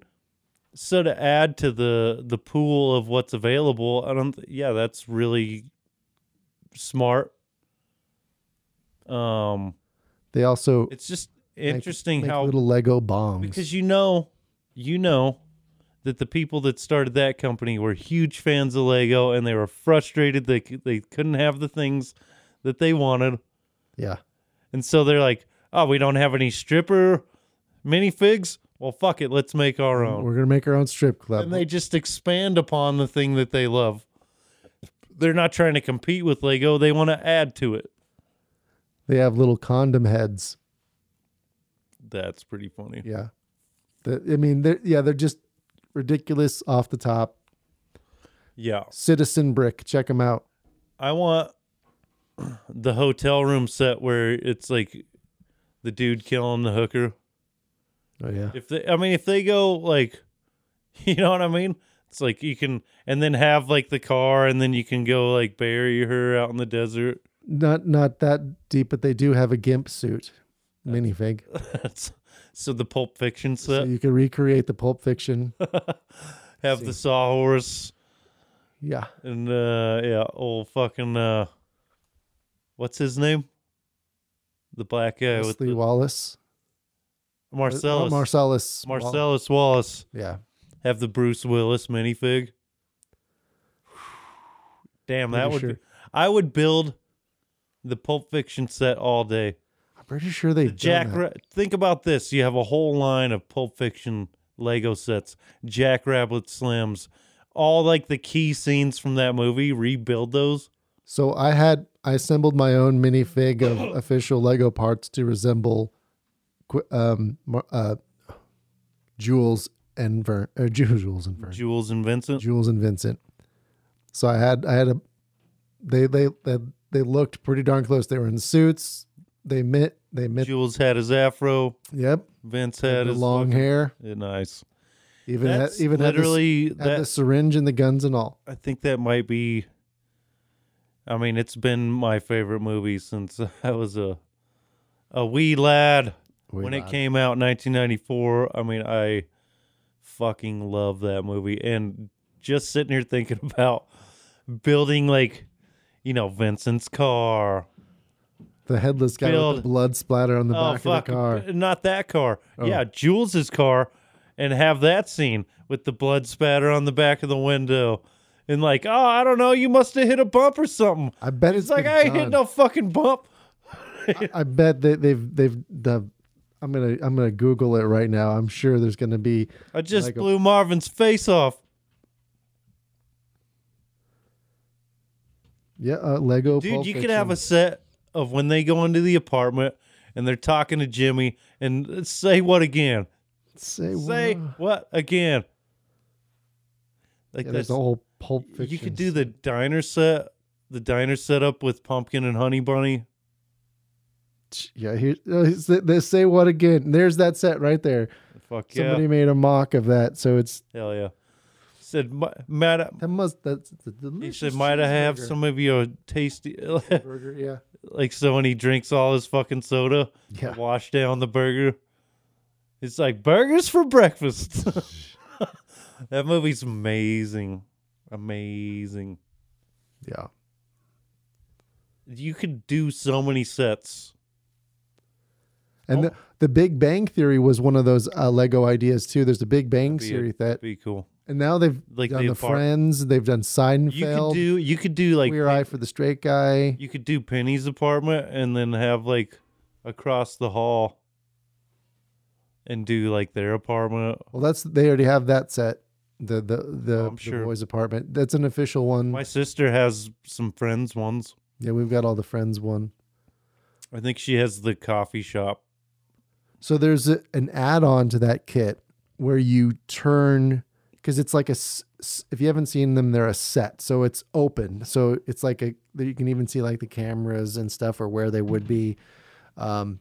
so to add to the the pool of what's available, I don't. Yeah, that's really smart. Um, They also it's just interesting make how little Lego bombs. because you know, you know that the people that started that company were huge fans of Lego and they were frustrated they they couldn't have the things that they wanted, yeah, and so they're like, "Oh, we don't have any stripper minifigs. Well, fuck it, let's make our own." we're gonna make our own strip club. and they just expand upon the thing that they love. They're not trying to compete with Lego; they want to add to it. They have little condom heads. That's pretty funny. Yeah, The- I mean, they're yeah, they're just ridiculous off the top. Yeah, Citizen Brick, check them out. I want the hotel room set where it's like the dude killing the hooker. Oh yeah, If they, I mean, if they go like, you know what I mean? It's like you can, and then have like the car, and then you can go like bury her out in the desert. not not that deep, but they do have a gimp suit minifig, That's so the Pulp Fiction so set you can recreate the Pulp Fiction. have the sawhorse Yeah, and uh yeah, old fucking uh, what's his name? The black guy with Leslie the, Wallace, Marcellus. Marcellus, Marcellus Wallace. Yeah, have the Bruce Willis minifig. Damn, that Pretty would sure. be, I would build the Pulp Fiction set all day. I'm pretty sure they Jack Ra- think about this. You have a whole line of Pulp Fiction Lego sets, Jack Rabbit Slim's, all like the key scenes from that movie, rebuild those. So I had I assembled my own minifig of official Lego parts to resemble um uh Jules and Vern uh, Jules and Vern Jules and Vincent. Jules and Vincent. So I had I had a they they they, they looked pretty darn close. They were in suits. They met they met. Jules had his afro. yep Vince had the his long fucking- hair. Yeah, nice. Even had, That's even had, literally the, had that. the syringe and the guns and all. I think that might be. I mean, it's been my favorite movie since I was a a wee lad When it came out in 1994. I mean, I fucking love that movie, and just sitting here thinking about building like, you know, Vincent's car. The headless guy with the blood splatter on the oh back fuck, of the car. not that car. Oh. Yeah, Jules's car, and have that scene with the blood spatter on the back of the window. And like, oh, I don't know, you must have hit a bump or something. I bet It's it's like I ain't hit no fucking bump. I bet that they've they've the I'm gonna I'm gonna Google it right now. I'm sure there's gonna be I just Like a- blew Marvin's face off. yeah uh, Lego. Dude, you could have a set of when they go into the apartment and they're talking to Jimmy and say what again? say, Say what? what again? Like Yeah, that's a whole Pulp Fiction. you could do the diner set, the diner setup with pumpkin and honey bunny. Yeah. Here, uh, they say what again? There's that set right there. Fuck yeah, Somebody made a MOC of that, so it's hell yeah. Said "Mi- might that must that's the he said might I have cheeseburger." some of your tasty burger? Yeah, like so when he drinks all his fucking soda, yeah. wash down the burger. It's like burgers for breakfast. that movie's amazing, amazing. Yeah. You could do so many sets. And Oh. the, the Big Bang Theory was one of those uh, Lego ideas too. There's the Big Bang Theory that, Be cool. and now they've Like done the apart- Friends. They've done Seinfeld. You could do. You could do like. Queer Eye for the Straight Guy. You could do Penny's apartment and then have like across the hall. And do like their apartment. Well, that's they already have that set. The the the, Oh, the sure. boys' apartment. That's an official one. My sister has some friends ones. yeah, we've got all the Friends one. I think she has the coffee shop. So there's a, an add-on to that kit where you turn because it's like a if you haven't seen them, they're a set, so it's open. So it's like a you can even see like the cameras and stuff or where they would be. Um,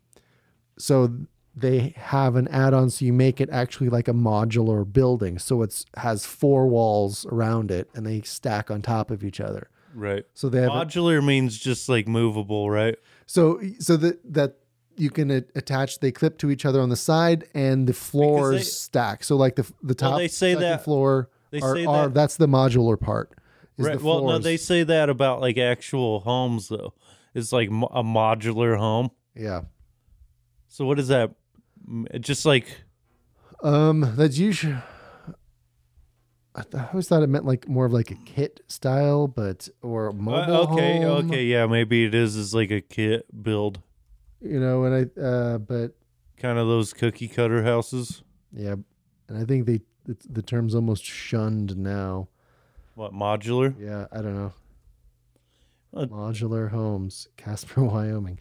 so they have an add-on, so you make it actually like a modular building. So it's has four walls around it, and they stack on top of each other. Right. So they have a- Modular means just like movable, right? so so that that you can a- attach they clip to each other on the side and the floors they- stack so like the the top Well, they say second that- floor they are, say are that- that's the modular part is Right. Well, no, they say that about like actual homes though. It's like mo- a modular home. yeah So what is that? Just like um that's usually I, th- I always thought it meant like more of like a kit style but or a uh, mobile okay, home, okay, yeah, maybe it is is like a kit build, you know and i uh but kind of those cookie cutter houses. yeah and i think they the, the term's almost shunned now. What modular? yeah i don't know. Uh, modular homes casper wyoming.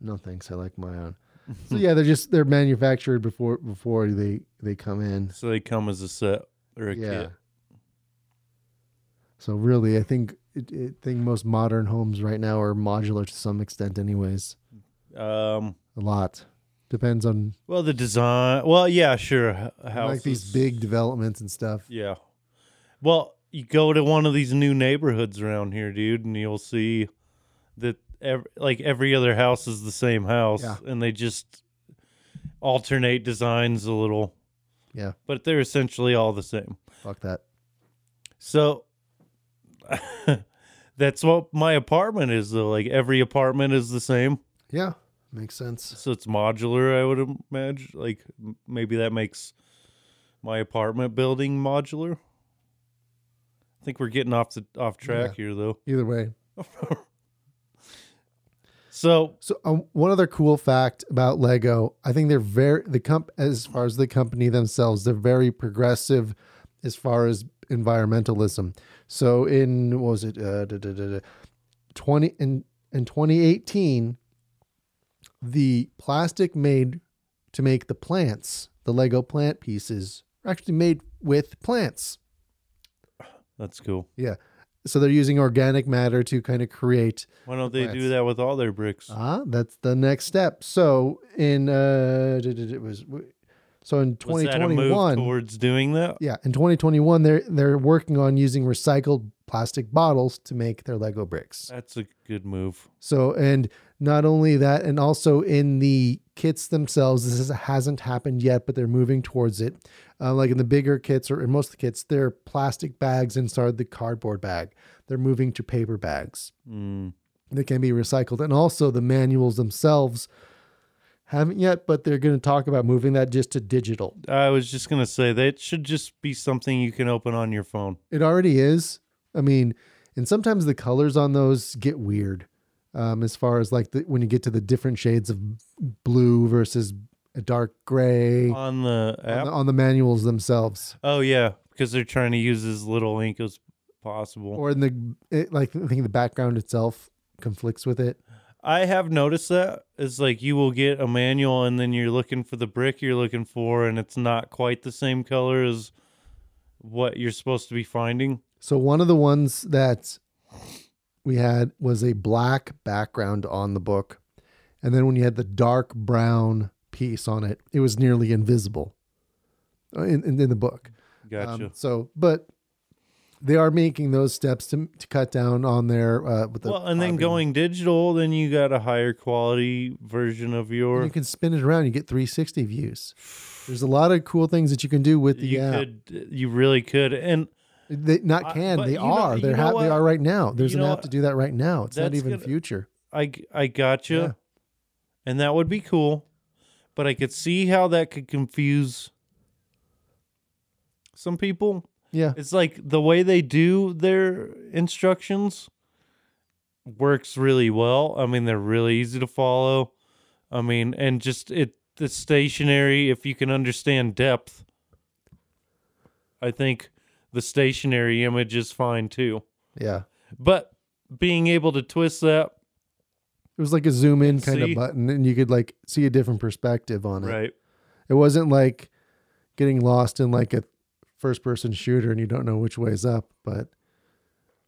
No thanks i like my own. So yeah they're just they're manufactured before before they they come in. So they come as a set or a yeah. kit. so really i think I think most modern homes right now are modular to some extent anyways Um. a lot depends on Well, the design. Well, yeah, sure. Houses. like these big developments and stuff Yeah. Well, you go to one of these new neighborhoods around here, dude, and you'll see that ev- like every other house is the same house, Yeah. and they just alternate designs a little, yeah but they're essentially all the same. fuck that So that's what my apartment is, though. Like every apartment is the same, yeah makes sense so it's modular. I would imagine. Like maybe that makes my apartment building modular. I think we're getting off the off track here, though. either way So So um, one other cool fact about Lego, I think they're very the comp as far as the company themselves, they're very progressive as far as environmentalism. So in what was it uh, da, da, da, twenty in in twenty eighteen, the plastic made to make the plants, the Lego plant pieces, are actually made with plants. that's cool. Yeah. So they're using organic matter to kind of create Why don't they Plants. do that with all their bricks? Ah, that's the next step. So in uh, it was so in Was that a move 2021, towards doing that? yeah, in 2021, they're they're working on using recycled plastic bottles to make their Lego bricks. That's a good move. So and not only that, and also in the kits themselves, this is, hasn't happened yet, but they're moving towards it. Uh, like in the bigger kits or in most of the kits, they're plastic bags inside the cardboard bag. They're moving to paper bags. Mm. that can be recycled. And also the manuals themselves haven't yet, but they're going to talk about moving that just to digital. I was just gonna say that should just be something you can open on your phone. It already is. I mean, and sometimes the colors on those get weird. Um, as far as like the, when you get to the different shades of blue versus a dark gray on the on the, on the manuals themselves, oh yeah, because they're trying to use as little ink as possible. or in the it, like I think the background itself conflicts with it. I have noticed that it's like you will get a manual and then you're looking for the brick you're looking for, and it's not quite the same color as what you're supposed to be finding. So one of the ones that we had was a black background on the book. And then when you had the dark brown piece on it, it was nearly invisible uh, in, in, in the book. Gotcha. Um, so, but they are making those steps to, to cut down on their uh, with the well, and then going digital, then you got a higher quality version of your. you can spin it around. You get 360 views. There's a lot of cool things that you can do with the you app. could, you really could, and They not can. but they you know- are. They're ha- they are right now. There's You an app what? to do that right now. It's not even gonna- future. I I got you, Yeah. and that would be cool, but I could see how that could confuse some people. Yeah. It's like the way they do their instructions works really well. I mean, they're really easy to follow. I mean, and just it the stationary. If you can understand depth, I think the stationary image is fine too. Yeah. But being able to twist that It was like a zoom in kind See? of button, and you could like see a different perspective on it. right. It wasn't like getting lost in like a first person shooter and you don't know which way's up, but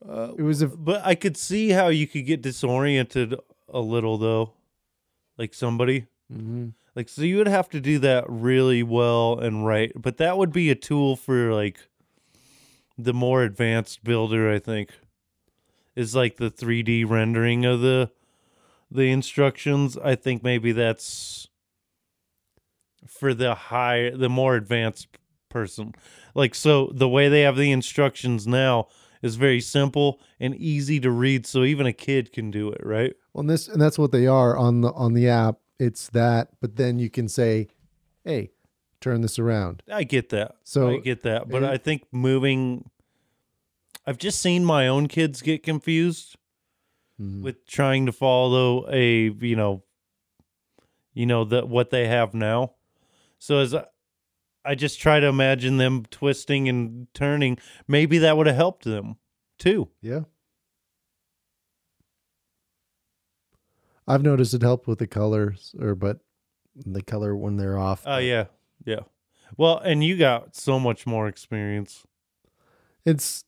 Uh, it was a But I could see how you could get disoriented a little though. Like somebody. Mhm. Like so you would have to do that really well and right. But that would be a tool for like the more advanced builder, I think. Is like the 3D rendering of the the instructions. I think maybe that's for the high the more advanced person. Like so the way they have the instructions now is very simple and easy to read so even a kid can do it, right? Well, and this and that's what they are on the on the app. It's that, but then you can say, "Hey, turn this around." I get that. So- I get that, but and- I think moving. I've just seen my own kids get confused Mhm. with trying to follow a you know, you know that what they have now. So as I, just try to imagine them twisting and turning, maybe that would have helped them too. Yeah. I've noticed it helped with the colors, or but the color when they're off. Oh but yeah, yeah. Well, and you got so much more experience. It's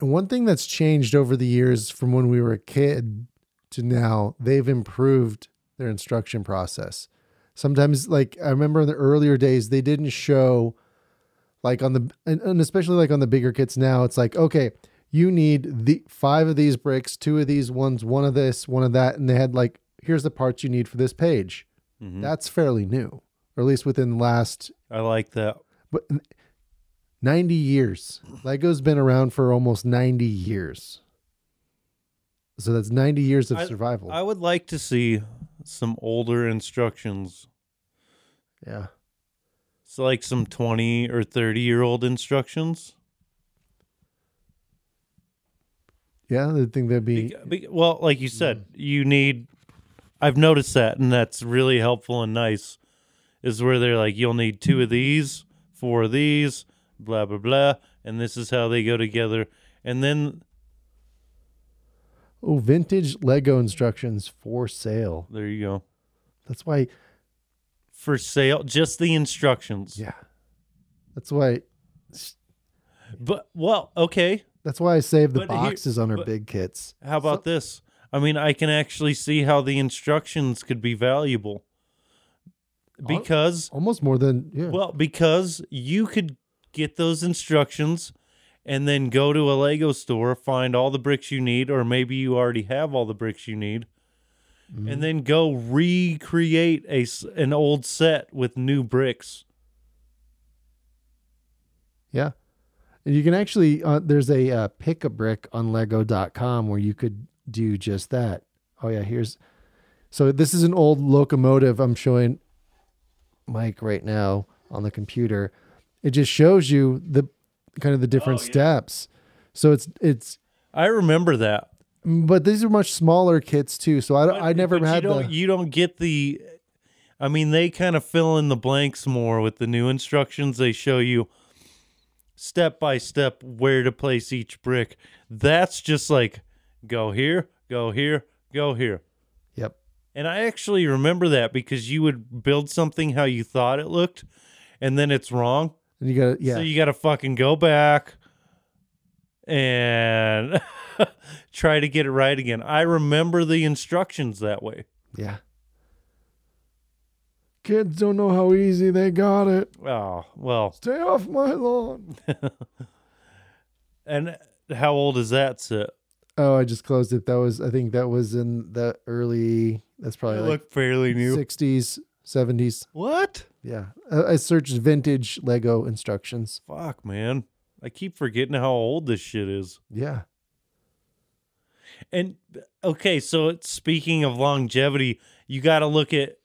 one thing that's changed over the years from when we were a kid to now. They've improved their instruction process. Sometimes, like I remember in the earlier days, they didn't show, like on the and, and especially like on the bigger kits now. It's like okay, you need the five of these bricks, two of these ones, one of this, one of that, and they had like here's the parts you need for this page. Mhm. That's fairly new, or at least within the last I like that. but 90 years. Lego's been around for almost 90 years. So that's 90 years of I- survival. I would like to see some older instructions. yeah. It's like some 20 or 30 year old instructions. Yeah, I think that'd be Be- be- well, like you said, mm. you need I've noticed that and that's really helpful and nice is where they're like you'll need two of these, four of these, blah blah blah, and this is how they go together. And then oh, vintage Lego instructions for sale. there you go. That's why For sale, just the instructions. yeah. That's why But well, okay. that's why I save the But here- boxes on our but- big kits. How about this? I mean, I can actually see how the instructions could be valuable. Because Almost more than yeah. well, because you could get those instructions and then go to a Lego store, find all the bricks you need or maybe you already have all the bricks you need. And then go recreate a an old set with new bricks. Yeah. And you can actually, uh, there's a uh, pick a brick on lego.com where you could do just that. Oh, yeah. Here's, so this is an old locomotive I'm showing Mike right now on the computer. It just shows you the kind of the different Oh, yeah. steps. So it's, it's, I remember that. but these are much smaller kits too. So I, But- I never had you don't, the, you don't get the I mean they kind of fill in the blanks more with the new instructions they show you step by step where to place each brick that's just like go here go here go here yep. and I actually remember that because you would build something how you thought it looked and then it's wrong And you got to, yeah. so you got to fucking go back and try to get it right again I remember the instructions that way yeah. Kids don't know how easy they got it. Oh, well, Stay off my lawn. And how old is that set? Oh, I just closed it. That was I think that was in the early. That's probably They like look fairly new. sixties, seventies. What? Yeah, I, I searched vintage Lego instructions. Fuck, man. I keep forgetting how old this shit is. Yeah, And okay, so speaking of longevity, you got to look at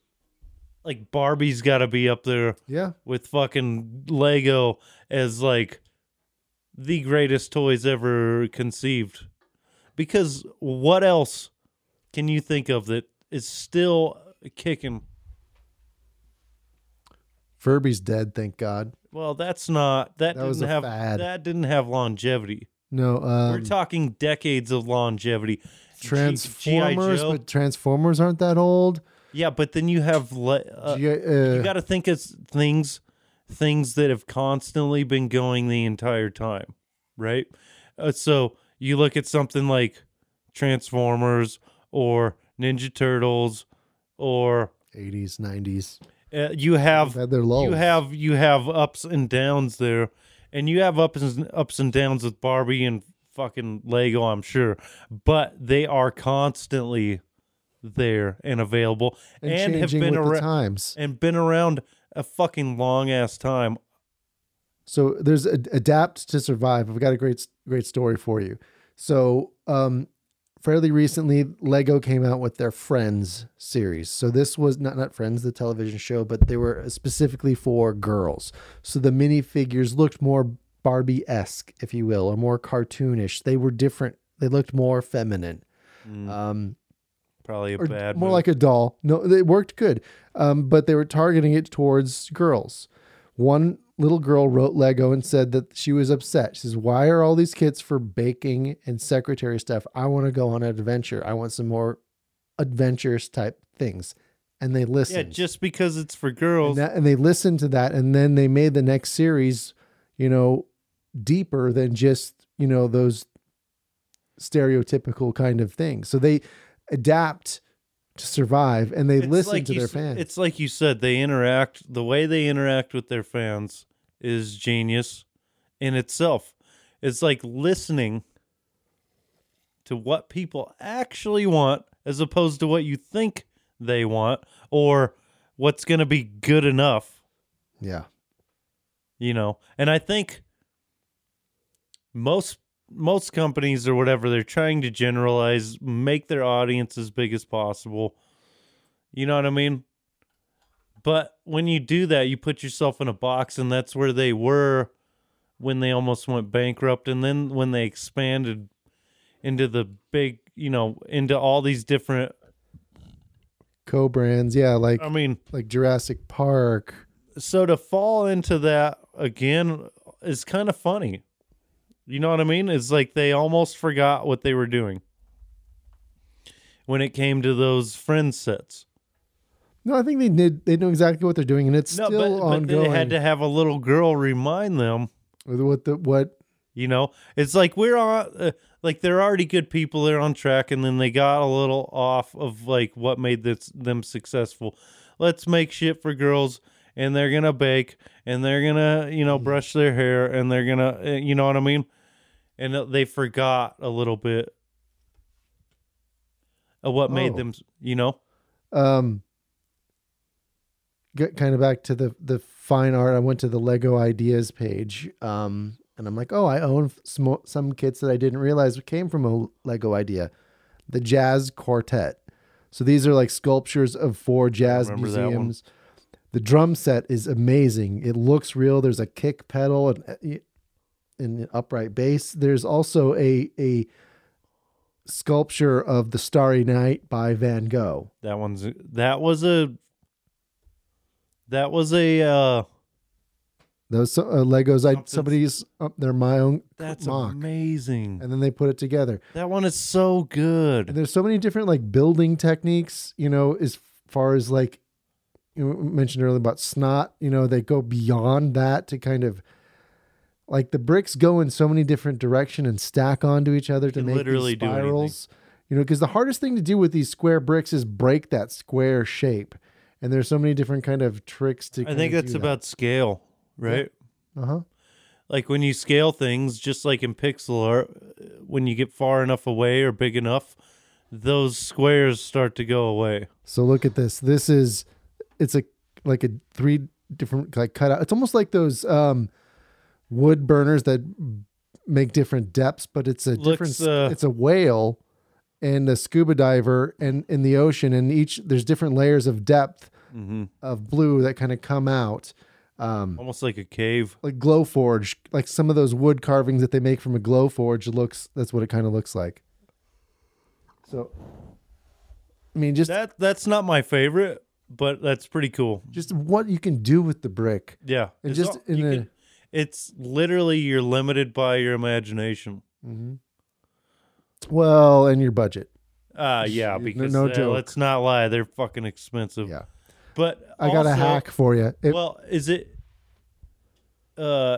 like Barbie's got to be up there yeah. with fucking Lego as like the greatest toys ever conceived. Because what else can you think of that is still kicking? Furby's dead, thank God. Well, that's not that, That was didn't a have fad. that didn't have longevity. No, um, We're talking decades of longevity. G- Transformers, Joe- but Transformers aren't that old. yeah, but then you have le- uh, G- uh, you got to think it's things things that have constantly been going the entire time, right? Uh, so you look at something like Transformers or Ninja Turtles or 80s, 90s. Uh, you have Had their lulls. you have you have ups and downs there, and you have ups and ups and downs with Barbie and fucking Lego, I'm sure, but they are constantly there and available and, and, have been around times. and been around a fucking long ass time. So there's a, adapt to survive. I've got a great great story for you. So um, fairly recently, Lego came out with their Friends series. So this was not not Friends, the television show, but they were specifically for girls. So the minifigures looked more Barbie esque, if you will, or more cartoonish. They were different. They looked more feminine. Um, Probably a bad more move. like a doll. No, it worked good, um, but they were targeting it towards girls. One little girl wrote Lego and said that she was upset. She says, "Why are all these kits for baking and secretary stuff? I want to go on an adventure. I want some more adventurous type things." And they yeah, listened. just because it's for girls. and, that, and they listened to that, and then they made the next series, you know, deeper than just you know those stereotypical kind of things. So they adapt to survive, and they It's listen like to their fans. It's like you said, they interact. The way they interact with their fans is genius in itself. It's like listening to what people actually want, as opposed to what you think they want, or what's going to be good enough. yeah, you know and i think most most companies or whatever they're trying to generalize make their audience as big as possible you know what i mean but when you do that you put yourself in a box and that's where they were when they almost went bankrupt and then when they expanded into the big you know into all these different co-brands. Yeah, like i mean like Jurassic Park. so to fall into that again is kind of funny. You know what I mean? It's like they almost forgot what they were doing when it came to those friend sets. No, I think they did. They know exactly what they're doing, and it's No, still but, but ongoing. they had to have a little girl remind them. what the what You know, it's like we're on, uh, like they're already good people. They're on track, and then they got a little off of like what made this them successful. Let's make shit for girls, and they're gonna bake, and they're gonna you know brush their hair, and they're gonna uh, you know what I mean. And uh, they forgot a little bit of what made Oh. them, you know. um get kind of back to the the fine art i went to the lego ideas page um and i'm like oh i own some some kits that i didn't realize came from a lego idea. The jazz quartet. So these are like sculptures of four jazz remember that one. museums. The drum set is amazing. It looks real. There's a kick pedal and uh, and an upright bass. There's also a a sculpture of the starry night by van gogh. That one's that was a that was a uh Those uh, Legos, I somebody's uh, they're my own that's MOC, amazing. and then they put it together. That one is so good. And there's so many different like building techniques, you know, as far as like you mentioned earlier about SNOT. You know, they go beyond that to kind of like the bricks go in so many different direction and stack onto each other to make literally spirals. You know, because the hardest thing to do with these square bricks is break that square shape. And there's so many different kind of tricks to. I think that's about scale, right? Uh huh. like when you scale things, just like in pixel art, when you get far enough away or big enough, those squares start to go away. So look at this. This is it's a like a three different like cutout. It's almost like those um wood burners that make different depths, but it's a Looks, different uh, it's a whale and a scuba diver and in the ocean and each there's different layers of depth hmm of blue that kind of come out. Um Almost like a cave. like Glowforge, like some of those wood carvings that they make from a Glowforge looks that's what it kind of looks like. So I mean just That that's not my favorite, but that's pretty cool. just what you can do with the brick. Yeah, And It's just all- in a- can- it's literally you're limited by your imagination. Well, and your budget. Uh yeah, because no uh, joke. let's not lie, they're fucking expensive. Yeah. But I got a hack for you. It, well, is it uh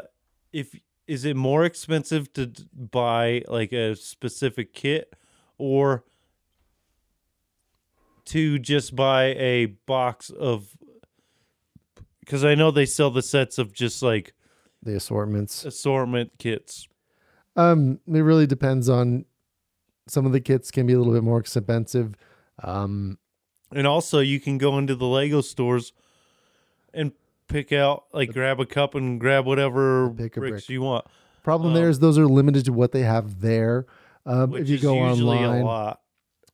if is it more expensive to d- buy like a specific kit or to just buy a box of cuz I know they sell the sets of just like the assortments. assortment kits. Um, it really depends on some of the kits can be a little bit more expensive. Um, And also you can go into the Lego stores and pick out like grab a cup and grab whatever bricks brick. you want. problem Um, there is those are limited to what they have there. Um, if you go online,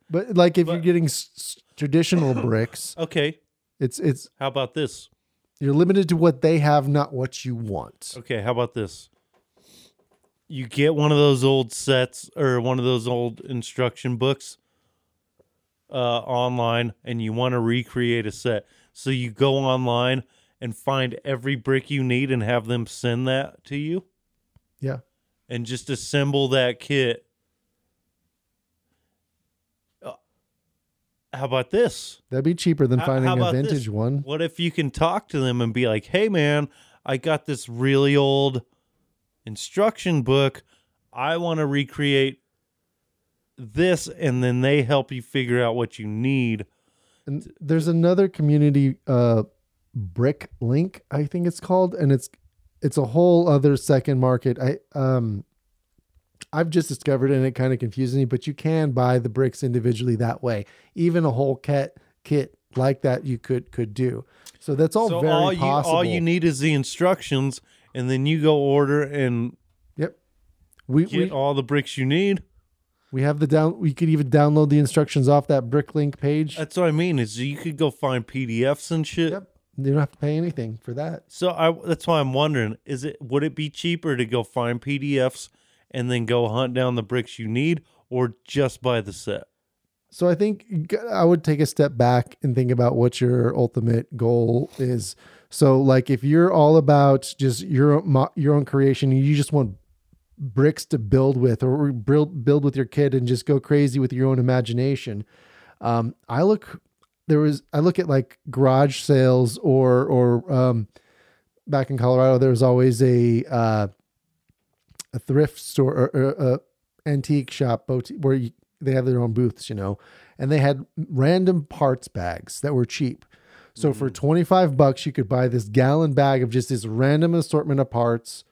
but like if you're getting s- traditional bricks, Okay, it's it's how about this? you're limited to what they have, not what you want. Okay, how about this? You get one of those old sets or one of those old instruction books uh, online and you want to recreate a set. So you go online and find every brick you need and have them send that to you Yeah, and just assemble that kit. Uh, How about this? that'd be cheaper than How- finding how a about this? vintage one. What if you can talk to them and be like, "Hey, man, I got this really old instruction book. I want to recreate this," and then they help you figure out what you need. And there's another community uh brick link i think it's called and it's it's a whole other second market i um i've just discovered and it kind of confuses me but you can buy the bricks individually that way even a whole kit kit like that you could could do so that's all so very all you possible all you need is the instructions, and then you go order and yep we get we, all the bricks you need. we have the down we could even download the instructions off that BrickLink page That's what I mean. Is you could go find PDFs and shit. yep you don't have to pay anything for that So I that's why I'm wondering, is it would it be cheaper to go find PDFs and then go hunt down the bricks you need or just buy the set? So I think I would take a step back and think about what your ultimate goal is. So like if you're all about just your your own creation, you just want bricks to build with or build build with your kid and just go crazy with your own imagination. Um, I look there was I look at like garage sales or or um, back in Colorado there was always a uh, a thrift store or, or a antique shop where you, they have their own booths, you know, and they had random parts bags that were cheap. So for 25 bucks, you could buy this gallon bag of just this random assortment of parts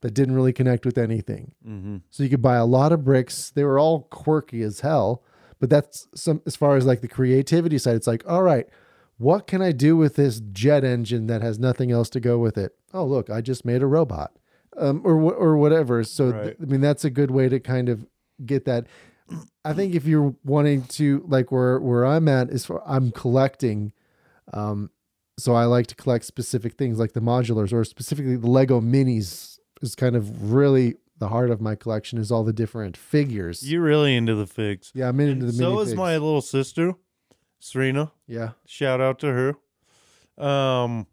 that didn't really connect with anything. Mm-hmm. So you could buy a lot of bricks. They were all quirky as hell, but that's some as far as like the creativity side. It's like, all right, what can I do with this jet engine that has nothing else to go with it? Oh, look, I just made a robot, um, or or whatever. So th- I mean, that's a good way to kind of get that. I think if you're wanting to like where where I'm at is for I'm collecting. Um, so I like to collect specific things like the modulars or specifically the Lego minis is kind of really the heart of my collection is all the different figures. You're really into the figs. yeah, I'm into the so is my little sister, Serena. yeah. Shout out to her. Um,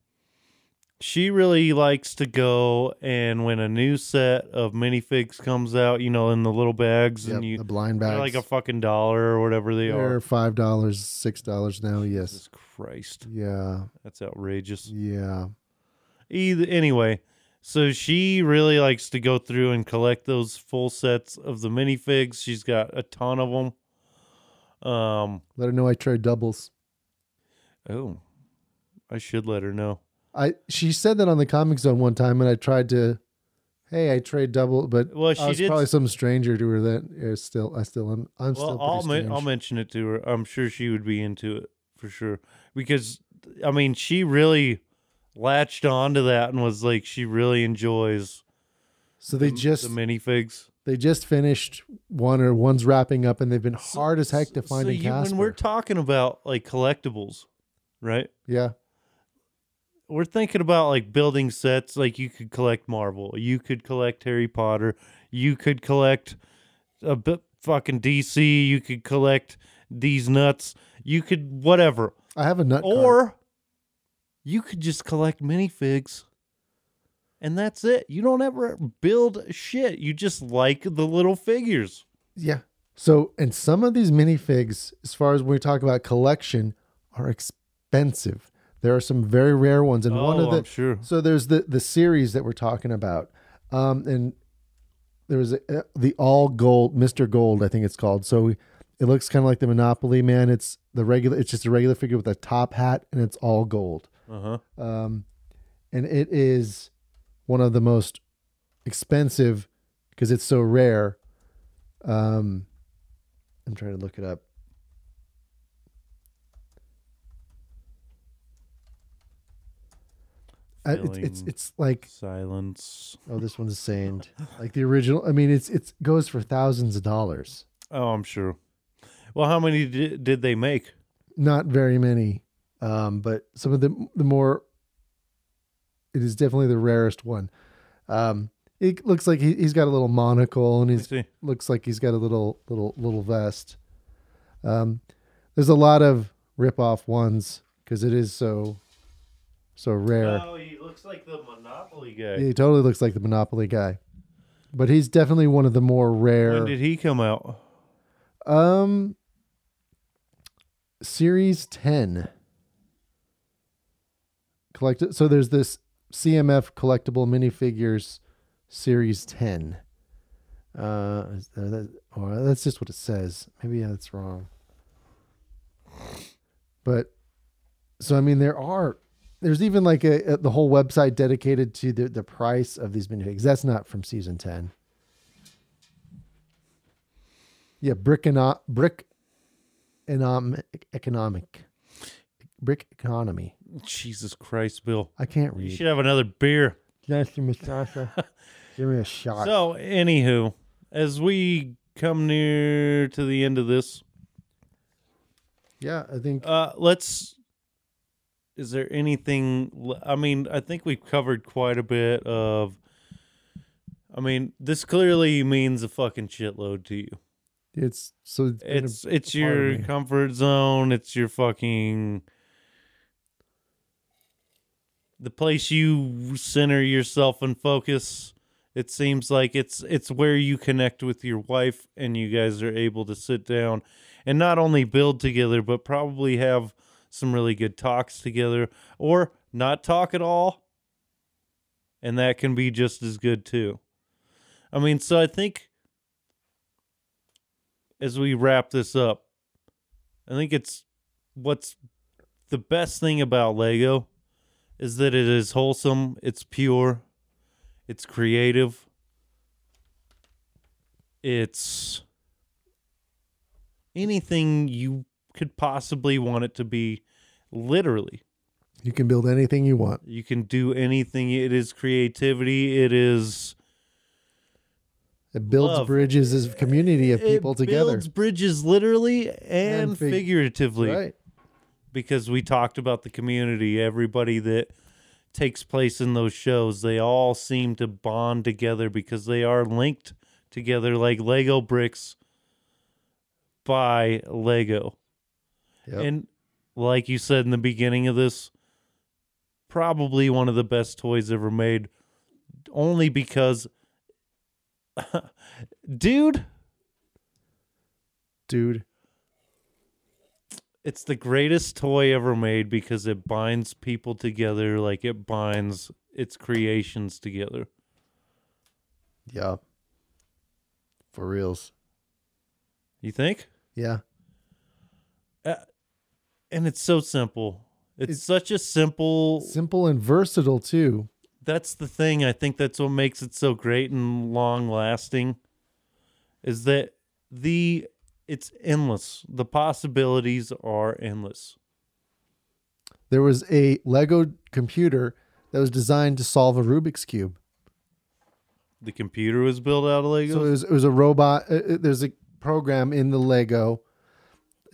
she really likes to go and when a new set of minifigs comes out, you know, in the little bags, Yep, and you the blind they're bags. like a fucking dollar or whatever they They're are. five dollars, six dollars now. Yes. Jesus Christ, Yeah. that's outrageous. Yeah. Either anyway, so she really likes to go through and collect those full sets of the minifigs. She's got a ton of them. Um, Let her know I trade doubles. oh, I should let her know. I she said that on the Comix Zone one time and I tried to hey, I trade double, but Well, she I was did probably some stranger to her that is still, I still, am, I'm Well, still I'll strange. I'll mention it to her. I'm sure she would be into it for sure because I mean she really latched onto that and was like she really enjoys so they the, just, the minifigs. they just finished one or one's wrapping up, and they've been hard as heck to find so you, when we're talking about like collectibles, right? yeah, We're thinking about like building sets. Like you could collect Marvel, you could collect Harry Potter, you could collect a bit fucking DC, you could collect these nuts, you could whatever. I have a nut card. Or you could just collect minifigs and that's it. You don't ever build shit. You just like the little figures. Yeah. So, and some of these minifigs, as far as when we talk about collection, are expensive. There are some very rare ones, and one Oh, of the I'm sure. so there's the the series that we're talking about, um, and there was a, uh, the all gold Mister Gold, I think it's called. So it looks kind of like the Monopoly Man. It's the regular. It's just a regular figure with a top hat, and it's all gold. Uh huh. Um, and it is one of the most expensive because it's so rare. Um, I'm trying to look it up. Uh, it's, it's it's like Silence. oh this one's sand like the original I mean it's it's goes for thousands of dollars Oh, I'm sure. Well, how many did, did they make? not very many um but some of the the more it is definitely the rarest one um it looks like he, he's got a little monocle and he's looks like he's got a little little little vest um there's a lot of rip off ones because it is so so rare Oh, he looks like the Monopoly guy. he totally looks like the monopoly guy but he's definitely one of the more rare When did he come out? Um, series ten. Collected. So there's this CMF collectible minifigures series ten. Uh, is that- that- or that's just what it says. Maybe that's wrong. But so I mean, there are. There's even like a, a the whole website dedicated to the the price of these minifigs. That's not from season ten. Yeah, brick and brick economic economic brick economy. Jesus Christ, Bill. I can't read. You should have another beer. Give me a shot. So, anywho, as we come near to the end of this, yeah, I think uh, let's. Is there anything? I mean, I think we've covered quite a bit of. I mean, this clearly means a fucking shitload to you. it's so it's, been a- It's it's of your comfort zone. It's your fucking the place you center yourself and focus. It seems like it's it's where you connect with your wife and you guys are able to sit down and not only build together but probably have some really good talks together or not talk at all. And that can be just as good too. I mean, so I think as we wrap this up, I think it's what's the best thing about Lego is that it is wholesome, it's pure, it's creative, it's anything you could possibly want it to be, literally. you can build anything you want. You can do anything. It is creativity. It is It builds Love. bridges as a community of people together. it builds bridges literally and, And fig- figuratively. Right. because we talked about the community everybody that takes place in those shows they all seem to bond together because they are linked together like lego bricks by lego Yep. and like you said in the beginning of this probably one of the best toys ever made only because dude Dude. it's the greatest toy ever made because it binds people together like it binds its creations together. Yeah. For reals. You think? Yeah. Uh, And it's so simple. It's, It's- such a simple Simple and versatile too. that's the thing. I think that's what makes it so great and long lasting is that the it's endless. The possibilities are endless. There was a Lego computer that was designed to solve a Rubik's cube. The computer was built out of Legos. So it was, it was a robot. uh, uh, There's a program in the Lego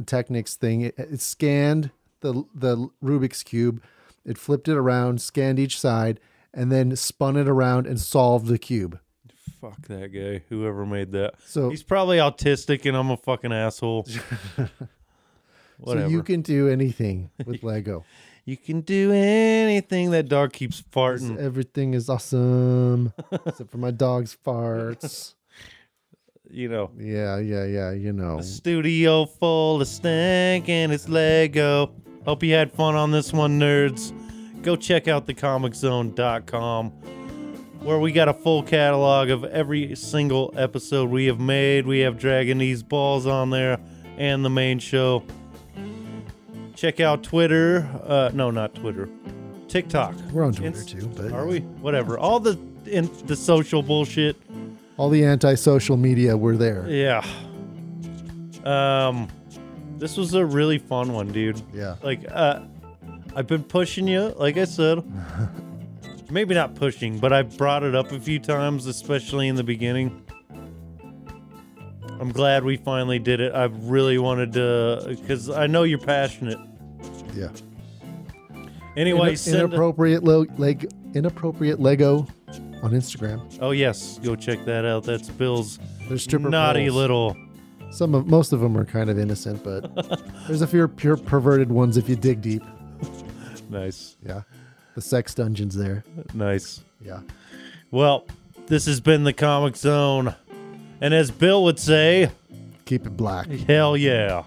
Technics thing. It, it scanned the the Rubik's cube. It flipped it around, scanned each side, and then spun it around and solved the cube. Fuck that guy. Whoever made that. So, He's probably autistic and I'm a fucking asshole. so Whatever. you can do anything with Lego. You can do anything that dog keeps farting. Everything is awesome, except for my dog's farts. You know, Yeah, yeah, yeah. You know. a studio full of stank and it's Lego. Hope you had fun on this one, nerds. Go check out thecomiczone.com where we got a full catalog of every single episode we have made. We have Dragon These Balls on there and the main show. Check out Twitter. Uh, no, not Twitter. TikTok. We're on Twitter Inst- too, but Are we? Whatever. All the in the social bullshit. All the anti-social media were there. Yeah. Um, this was a really fun one, dude. Yeah. Like, uh, I've been pushing you, like I said. Maybe not pushing, but I brought it up a few times, especially in the beginning. I'm glad we finally did it. I really wanted to, because I know you're passionate. Yeah. Anyway, inappropriate lo- leg imappropriate Lego on Instagram. oh yes, go check that out. That's Bill's There's stripper naughty poles. little. Some of most of them are kind of innocent, but there's a few pure perverted ones if you dig deep. Nice, Yeah. The sex dungeons there. nice. Yeah. Well, this has been the Comix Zone. And as Bill would say, Keep it black. hell yeah.